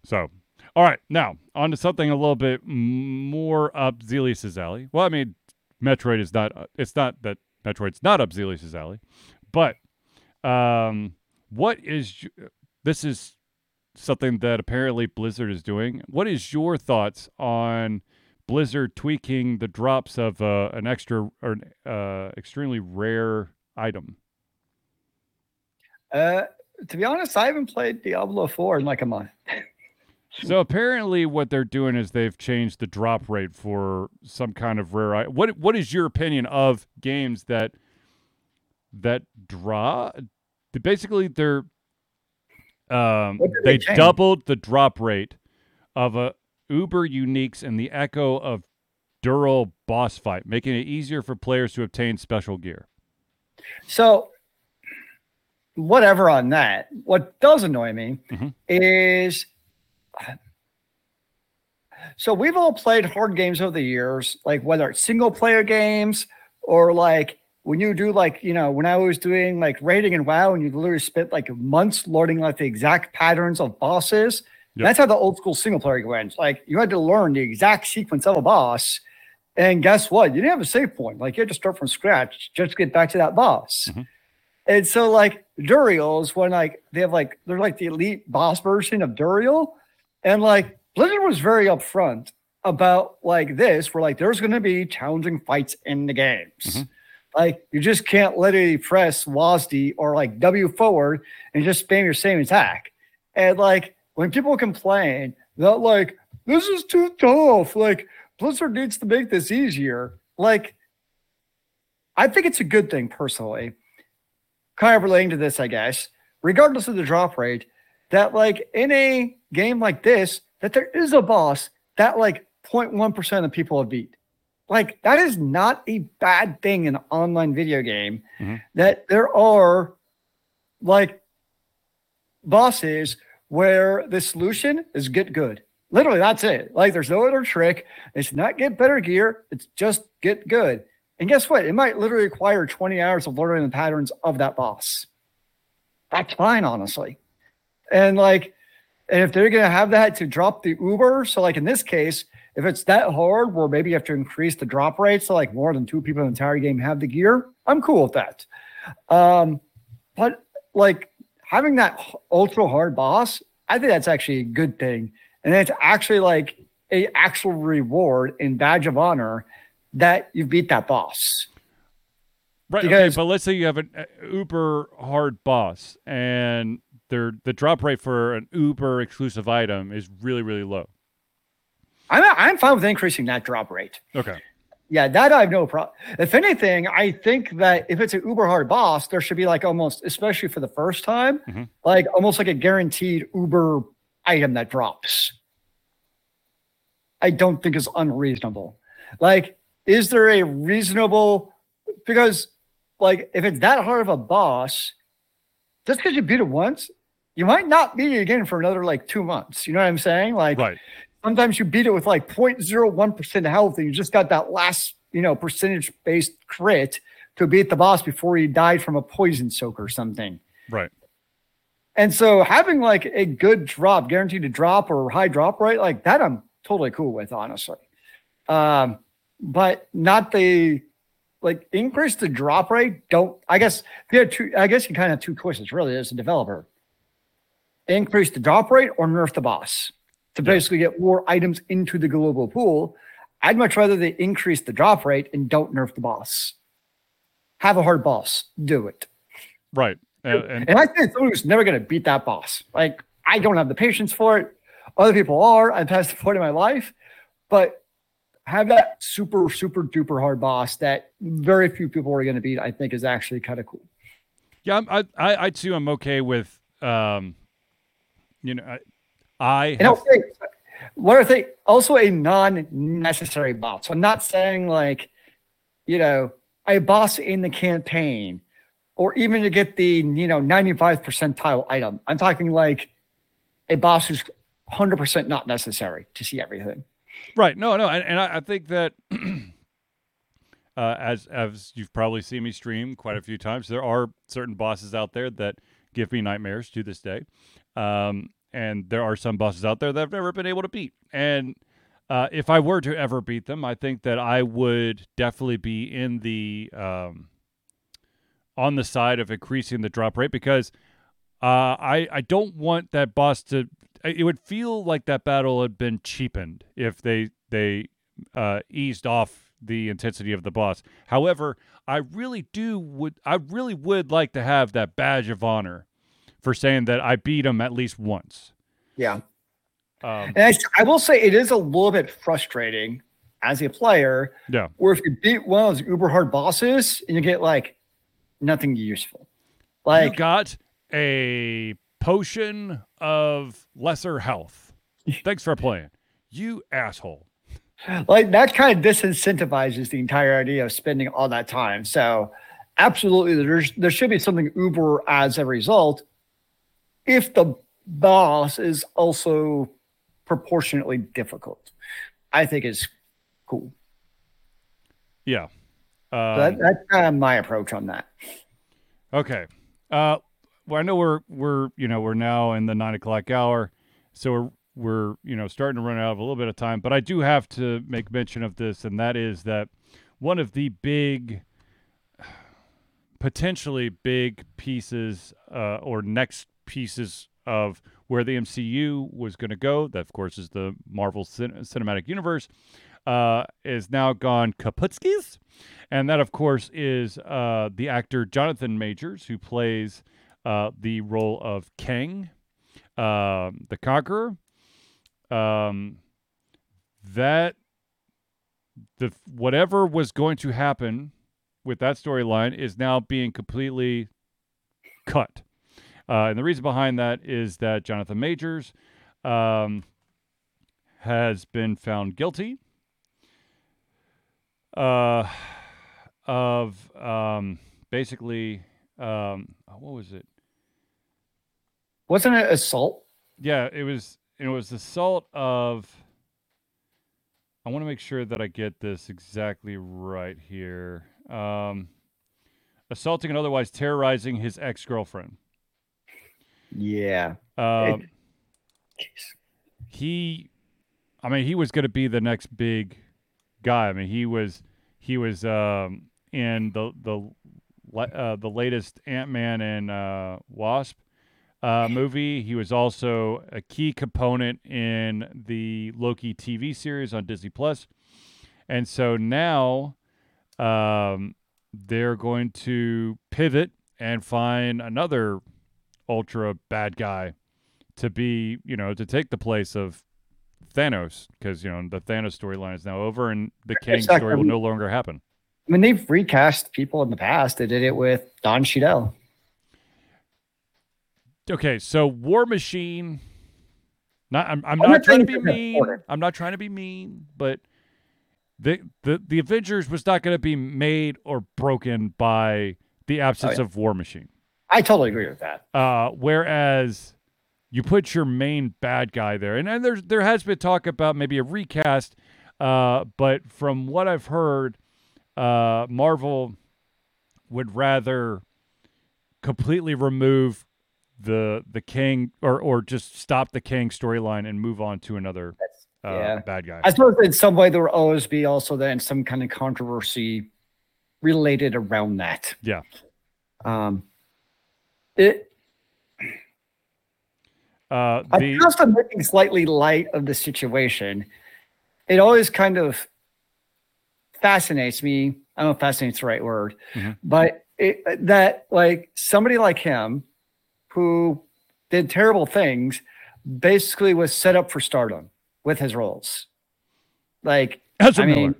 So, all right, now on to something a little bit more up Zealeus's alley. Well, I mean, Metroid is not. Uh, it's not that Metroid's not up Zealeus's alley, but um, what is this is something that apparently Blizzard is doing. What is your thoughts on Blizzard tweaking the drops of uh, an extra or uh, extremely rare item? Uh, to be honest, I haven't played Diablo 4 in like a month. [laughs] so apparently, what they're doing is they've changed the drop rate for some kind of rare. item. What What is your opinion of games that that draw? Basically, they're um, they, they doubled the drop rate of a Uber uniques and the Echo of Duriel boss fight, making it easier for players to obtain special gear. So, whatever on that. What does annoy me mm-hmm. is so we've all played hard games over the years, like whether it's single player games or like when you do like you know when I was doing like raiding and WoW, and you literally spent like months learning like the exact patterns of bosses. Yep. That's how the old school single player went. Like you had to learn the exact sequence of a boss, and guess what? You didn't have a save point. Like you had to start from scratch just to get back to that boss. Mm-hmm. And so like Duriel's when like they have like they're like the elite boss version of Duriel, and like Blizzard was very upfront about like this, where like there's going to be challenging fights in the games. Mm-hmm like you just can't literally press WASD or like W forward and just spam your same attack. And like when people complain that like this is too tough, like Blizzard needs to make this easier. Like I think it's a good thing personally. Kind of relating to this, I guess, regardless of the drop rate, that like in a game like this, that there is a boss that like 0.1% of people have beat like that is not a bad thing in an online video game mm-hmm. that there are like bosses where the solution is get good. Literally that's it. Like there's no other trick. It's not get better gear. It's just get good. And guess what? It might literally require 20 hours of learning the patterns of that boss. That's fine honestly. And like and if they're going to have that to drop the uber so like in this case if it's that hard where maybe you have to increase the drop rate so like more than two people in the entire game have the gear, I'm cool with that. Um, but like having that ultra hard boss, I think that's actually a good thing. And it's actually like a actual reward in badge of honor that you beat that boss. Right. Because, okay, but let's say you have an uber hard boss and their the drop rate for an uber exclusive item is really, really low. I'm I'm fine with increasing that drop rate. Okay. Yeah, that I have no problem. If anything, I think that if it's an uber hard boss, there should be like almost, especially for the first time, mm-hmm. like almost like a guaranteed uber item that drops. I don't think is unreasonable. Like, is there a reasonable because like if it's that hard of a boss, just because you beat it once, you might not beat it again for another like two months. You know what I'm saying? Like right sometimes you beat it with like 0.01% health and you just got that last, you know, percentage based crit to beat the boss before he died from a poison soak or something. Right. And so having like a good drop, guaranteed to drop or high drop rate, like that, I'm totally cool with, honestly. Um, but not the like increase the drop rate. Don't I guess you had two. I guess you kind of have two choices really as a developer: increase the drop rate or nerf the boss to basically get more items into the global pool. I'd much rather they increase the drop rate and don't nerf the boss. Have a hard boss. Do it. Right. And, and, and I think someone who's never going to beat that boss. Like, I don't have the patience for it. Other people are. I've passed the point in my life. But have that super, super duper hard boss that very few people are going to beat, I think is actually kind of cool. Yeah, I, I, I too am okay with, um, you know, I and have... Think what are they also a non-necessary boss. So I'm not saying like, you know, a boss in the campaign or even to get the, you know, 95 percentile item. I'm talking like a boss who's 100% not necessary to see everything. Right. No, no. And, and I, I, think that [clears throat] uh, as, as you've probably seen me stream quite a few times, there are certain bosses out there that give me nightmares to this day. Um, and there are some bosses out there that I've never been able to beat. And uh, if I were to ever beat them, I think that I would definitely be in the um, on the side of increasing the drop rate because Uh, I I don't want that boss to. It would feel like that battle had been cheapened if they they uh, eased off the intensity of the boss. However, I really do would I really would like to have that badge of honor for saying that I beat him at least once. Yeah. Um, And I, I will say it is a little bit frustrating as a player yeah. where if you beat one of those uber hard bosses and you get like nothing useful. you Like got a potion of lesser health. Thanks for playing. You asshole. [sighs] like that kind of disincentivizes the entire idea of spending all that time. So absolutely there's there should be something uber as a result if the boss is also proportionately difficult. I think is cool. Yeah. Um, that, that's kind of my approach on that. Okay. Uh, well, I know we're we're you know we're now in the nine o'clock hour, so we're we're you know starting to run out of a little bit of time. But I do have to make mention of this, and that is that one of the big, [sighs] potentially big pieces uh, or next pieces of where the MCU was going to go, that of course is the Marvel cin- Cinematic Universe, uh, is now gone kaputskis. And that, of course, is uh, the actor Jonathan Majors, who plays uh, the role of Kang, um, the Conqueror. Um, that the whatever was going to happen with that storyline is now being completely cut. Uh, and the reason behind that is that Jonathan Majors um, has been found guilty uh, of um, basically, um, what was it? Wasn't it assault? Yeah, it was. It was assault of. I want to make sure that I get this exactly right here. Um, assaulting and otherwise terrorizing his ex girlfriend. Yeah. Um, [laughs] he I mean he was going to be the next big guy. I mean he was he was um in the the uh, the latest Ant-Man and uh Wasp uh movie. He was also a key component in the Loki TV series on Disney And so now um they're going to pivot and find another ultra bad guy to be, you know, to take the place of Thanos because you know the Thanos storyline is now over and the Kang Exactly. story will no longer happen. I mean, they've recast people in the past. They did it with Don Cheadle. Okay, so War Machine. Not, I'm, I'm I'm not trying to be mean. I'm not trying to be mean, but the the the Avengers was not going to be made or broken by the absence Oh, yeah. of War Machine. I totally agree with that. Uh, whereas you put your main bad guy there, and, and there's there has been talk about maybe a recast, uh, but from what I've heard, uh, Marvel would rather completely remove the the Kang or or just stop the Kang storyline and move on to another uh, yeah. bad guy. I suppose in some way there will always be also then some kind of controversy related around that. Yeah. Um, it, Uh, I the just making slightly light of the situation. It always kind of fascinates me. I don't know if fascinates the right word, Mhm. but it, that like somebody like him who did terrible things basically was set up for stardom with his roles. Like, Ezra I Miller. mean,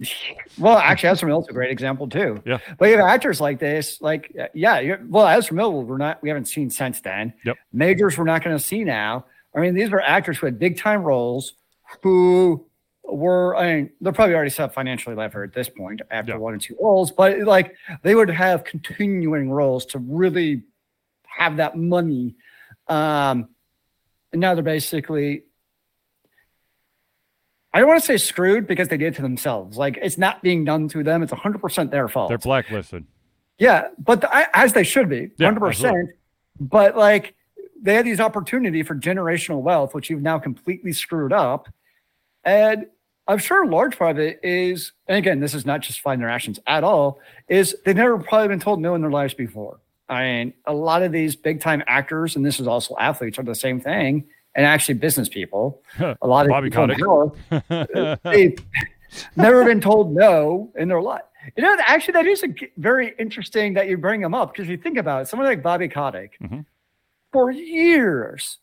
[laughs] well, actually, Ezra Miller's a great example too. Yeah. But you have actors like this, like yeah, well, Ezra Miller, we're not, we haven't seen since then. Yep. Majors, we're not going to see now. I mean, these were actors who had big time roles, who were, I mean, they're probably already set up financially levered at this point after Yeah. one or two roles, but like they would have continuing roles to really have that money. Um, and now they're basically I don't want to say screwed because they did it to themselves. Like it's not being done to them. It's 100% their fault. They're blacklisted. yeah, but the, I- as they should be, Yeah, 100%. absolutely. But like they had these opportunity for generational wealth, which you've now completely screwed up. And I'm sure a large part of it is, and again, this is not justifying their actions at all, is they've never probably been told no in their lives before. I mean, a lot of these big time actors, and this is also athletes, are the same thing, and actually business people. A lot of Bobby people in power, [laughs] they've never been told no in their life. You know, actually, that is a very interesting that you bring them up because you think about it. Someone like Bobby Kotick, Mhm. for years,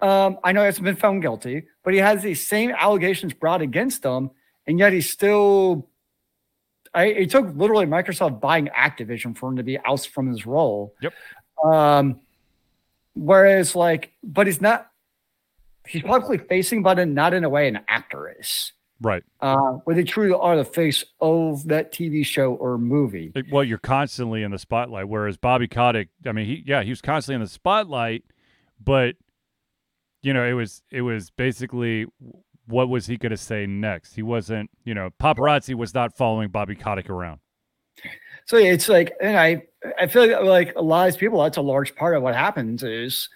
um, I know he hasn't been found guilty, but he has these same allegations brought against him, and yet he's still. I, it took literally Microsoft buying Activision for him to be ousted from his role. Yep. Um, whereas, like, but he's not. He's publicly facing, but in, not in a way an actor is right. uh, where they truly are the face of that TV show or movie. It- well, you're constantly in the spotlight. Whereas Bobby Kotick, I mean, he yeah, he was constantly in the spotlight, but you know, it was it was basically what was he going to say next? He wasn't, you know, paparazzi was not following Bobby Kotick around. So it's like, and I, I feel like, like a lot of these people, that's a large part of what happens is,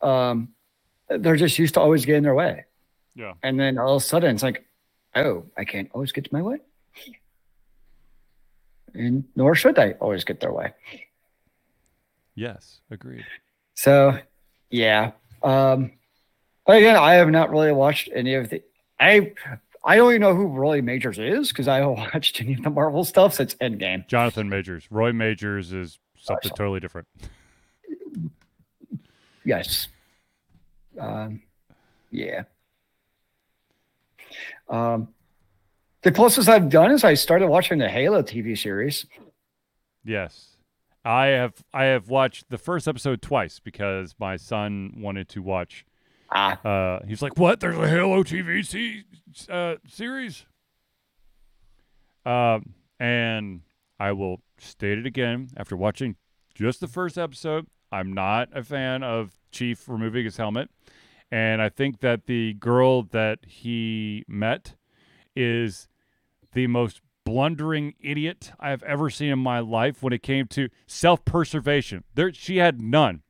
um, they're just used to always getting their way, Yeah. and then all of a sudden it's like, oh, I can't always get to my way, and nor should they always get their way. Yes, agreed. So, yeah. Um, but again, I have not really watched any of the. I I only know who Roy Majors is because I haven't [laughs] watched any of the Marvel stuff since Endgame. Jonathan Majors, Roy Majors is something totally different. Yes. Um, yeah. Um, the closest I've done is I started watching the Halo TV series. Yes. I have I have watched the first episode twice because my son wanted to watch Uh, he's like, "What? There's a Halo TV uh, series?" Um, and I will state it again after watching just the first episode. I'm not a fan of Chief removing his helmet, and I think that the girl that he met is the most blundering idiot I've ever seen in my life when it came to self-preservation. There, she had none.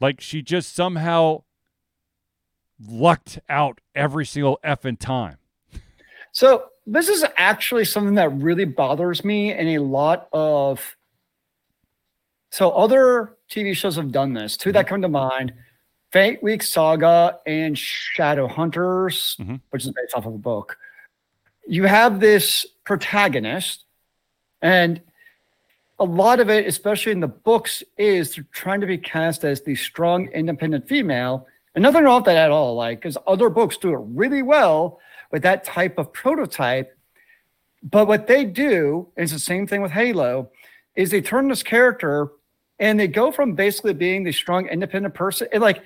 Like she just somehow lucked out every single effing time. So this is actually something that really bothers me in a lot of so other TV shows have done this. Two that come to mind. Fate Winx Saga and Shadow Hunters, Mhm. which is based off of a book. You have this protagonist, and a lot of it, especially in the books, is they're trying to be cast as the strong, independent female. And nothing wrong with that at all. Like, because other books do it really well with that type of prototype. But what they do, and it's the same thing with Halo, is they turn this character and they go from basically being the strong, independent person. And like,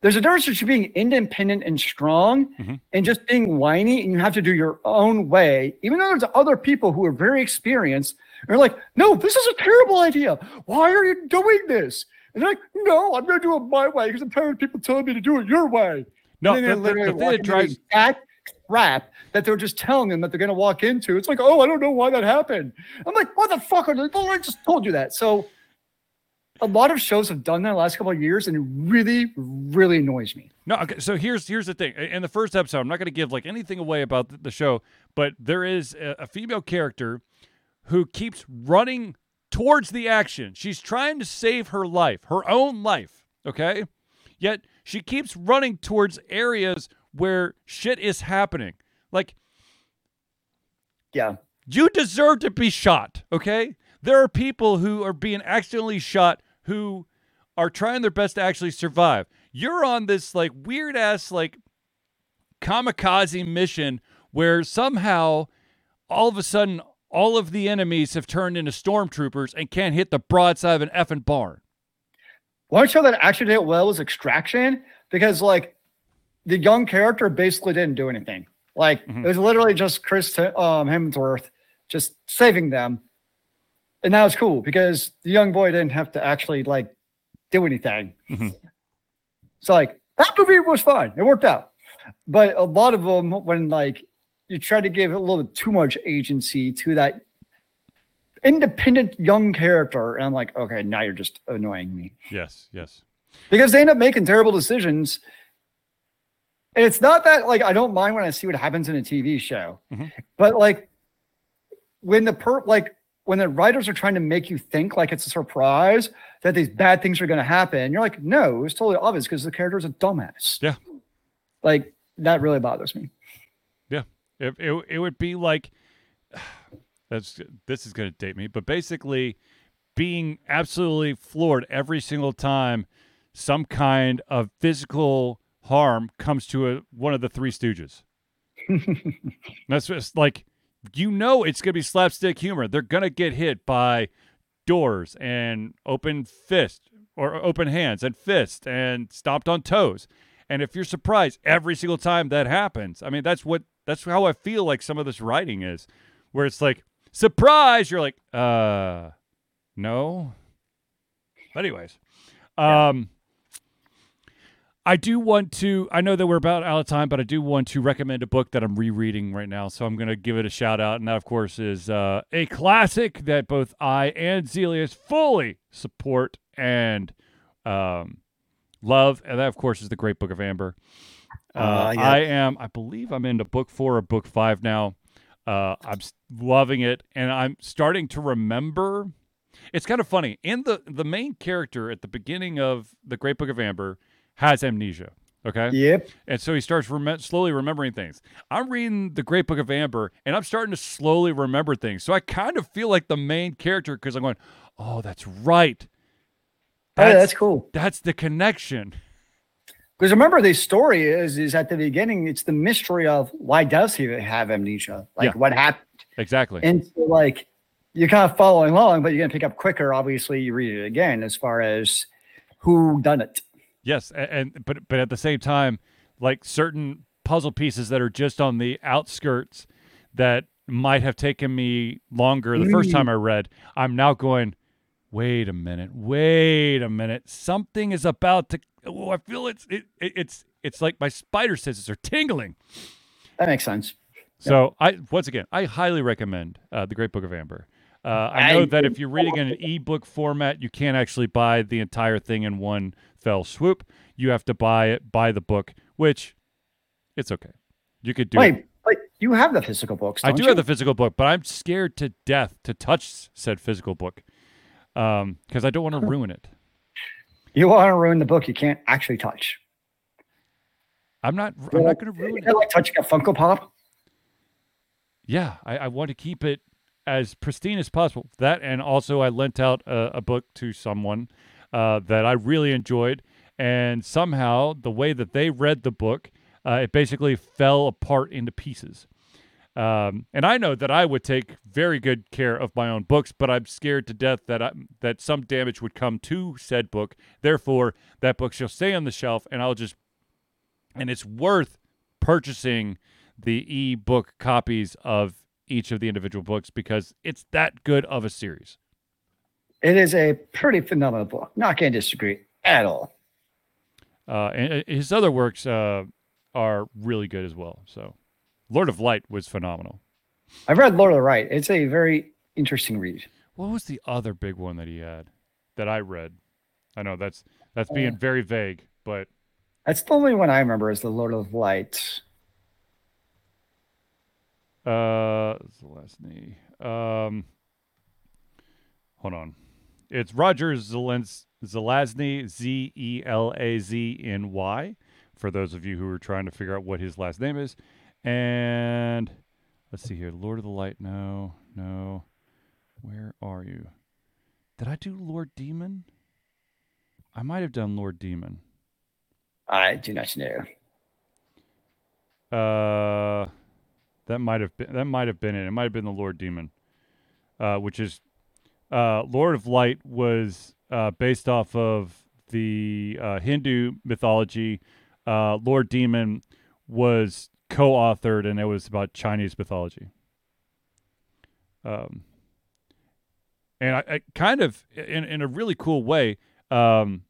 there's a difference between being independent and strong Mhm. and just being whiny, and you have to do your own way, even though there's other people who are very experienced. And they're like, no, this is a terrible idea. Why are you doing this? And they're like, no, I'm going to do it my way because I'm tired of people telling me to do it your way. No, And the, then the, literally the thing that drives the exact trap that they're just telling them that they're going to walk into. It's like, oh, I don't know why that happened. I'm like, what the fuck? Are they? Well, I just told you that. So a lot of shows have done that the last couple of years, and it really, really annoys me. No, okay, so here's here's the thing. In the first episode, I'm not going to give like anything away about the, the show, but there is a, a female character who keeps running towards the action. She's trying to save her life, her own life, okay? Yet she keeps running towards areas where shit is happening. Like Yeah. you deserve to be shot, okay? There are people who are being accidentally shot who are trying their best to actually survive. You're on this like weird ass like kamikaze mission where somehow all of a sudden all of the enemies have turned into stormtroopers and can't hit the broadside of an effing barn. One show that actually did well was Extraction because, like, the young character basically didn't do anything. Like, Mhm. it was literally just Chris um, Hemsworth just saving them. And that was cool because the young boy didn't have to actually, like, do anything. Mhm. So, like, that movie was fine. It worked out. But a lot of them, when, like, you try to give a little bit too much agency to that independent young character, and I'm like, okay, now you're just annoying me Yes, yes. because they end up making terrible decisions. And it's not that like I don't mind when I see what happens in a TV show, Mhm. but like when the per like when the writers are trying to make you think like it's a surprise that these bad things are going to happen, you're like, no, it's totally obvious because the character is a dumbass. Yeah. Like that really bothers me. It, it, it would be like, [sighs] that's this is going to date me, but basically being absolutely floored every single time some kind of physical harm comes to a, one of the three stooges. [laughs] That's just like you know it's gonna be slapstick humor. They're gonna get hit by doors and open fist or open hands and fist and stomped on toes. And if you're surprised every single time that happens, I mean that's what that's how I feel like some of this writing is, where it's like surprise, you're like, uh, no. But anyways, um, I do want to. I know that we're about out of time, but I do want to recommend a book that I'm rereading right now. So I'm going to give it a shout out, and that, of course, is uh, a classic that both I and Zealeus fully support and um, love, and that, of course, is the Great Book of Amber. Uh, Uh, yeah. I am, I believe, I'm into book four or book five now. Uh, I'm loving it, and I'm starting to remember. It's kind of funny. In the the main character at the beginning of the Great Book of Amber has amnesia. Okay. Yep. And so he starts rem- slowly remembering things. I'm reading the Great Book of Amber, and I'm starting to slowly remember things. So I kind of feel like the main character because I'm going, "Oh, that's right. Oh, yeah, that's cool. that's the connection." Because remember, the story is is at the beginning, it's the mystery of why does he have amnesia? Like Yeah. what happened? Exactly. And so, like you're kind of following along, but you're gonna pick up quicker. Obviously, you read it again as far as who done it. Yes, a- and, but but at the same time, like certain puzzle pieces that are just on the outskirts that might have taken me longer the first Mm. time I read, I'm now going, wait a minute, wait a minute, something is about to. Oh, I feel it's it, it it's it's like my spider senses are tingling. That makes sense. So I once again, I highly recommend uh, the Great Book of Amber. Uh, I know I- that if you're reading in an ebook format, you can't actually buy the entire thing in one fell swoop. You have to buy it, buy the book, which it's okay. You could do it. Wait, wait, you have the physical books. I do you? have the physical book, but I'm scared to death to touch said physical book because I don't want to ruin it. You want to ruin the book you can't actually touch. I'm not. I'm not going to ruin it. like touching a Funko Pop. Yeah, I, I want to keep it as pristine as possible. That and also I lent out a, a book to someone uh, that I really enjoyed, and somehow the way that they read the book, uh, it basically fell apart into pieces. Um, and I know that I would take very good care of my own books, but I'm scared to death that I, that some damage would come to said book. Therefore, that book shall stay on the shelf, and I'll just and it's worth purchasing the e-book copies of each of the individual books because it's that good of a series. It is a pretty phenomenal book. Not going to disagree at all. Uh, and uh, his other works uh, are really good as well. So, Lord of Light was phenomenal. I've read Lord of the Right. It's a very interesting read. What was the other big one that he had that I read? I know that's that's being very vague, but That's the only one I remember is the Lord of Light. uh, the last knee. Um, hold on, it's Roger Zelens- Zelazny, Z E L A Z N Y. For those of you who are trying to figure out what his last name is, and let's see here, Lord of the Light. No, no. Where are you? Did I do Lord Demon? I might have done Lord Demon. I do not know. Uh, that might have been that might have been it. It might have been the Lord Demon, uh, which is uh, Lord of Light was uh, based off of the uh, Hindu mythology. Uh, Lord Demon was co-authored, and it was about Chinese mythology. Um, and I, I kind of in in a really cool way. Um,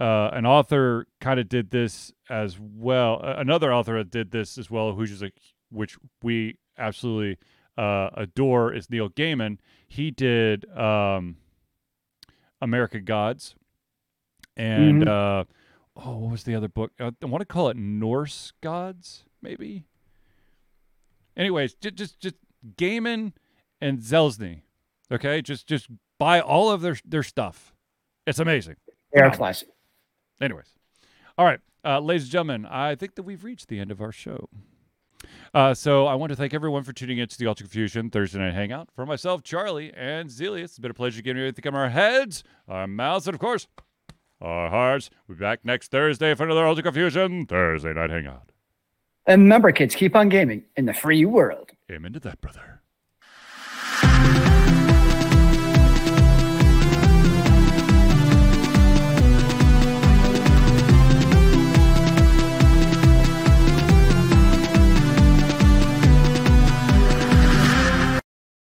uh, an author kind of did this as well. Uh, another author that did this as well, who's just like, which we absolutely uh, adore, is Neil Gaiman. He did um, American Gods, and uh, oh, what was the other book? Uh, I want to call it Norse Gods, maybe. Anyways, just just just Gaiman and Zelazny Okay, just just buy all of their their stuff. It's amazing. They are classic. Anyways, all right, uh, ladies and gentlemen, I think that we've reached the end of our show. Uh, so I want to thank everyone for tuning in to the Altered Confusion Thursday Night Hangout. For myself, Charlie, and Zealeus, it's been a pleasure getting to come our heads, our mouths, and of course, our hearts. We'll be back next Thursday for another Altered Confusion Thursday Night Hangout. And remember, kids, keep on gaming in the free world. Amen to that, brother.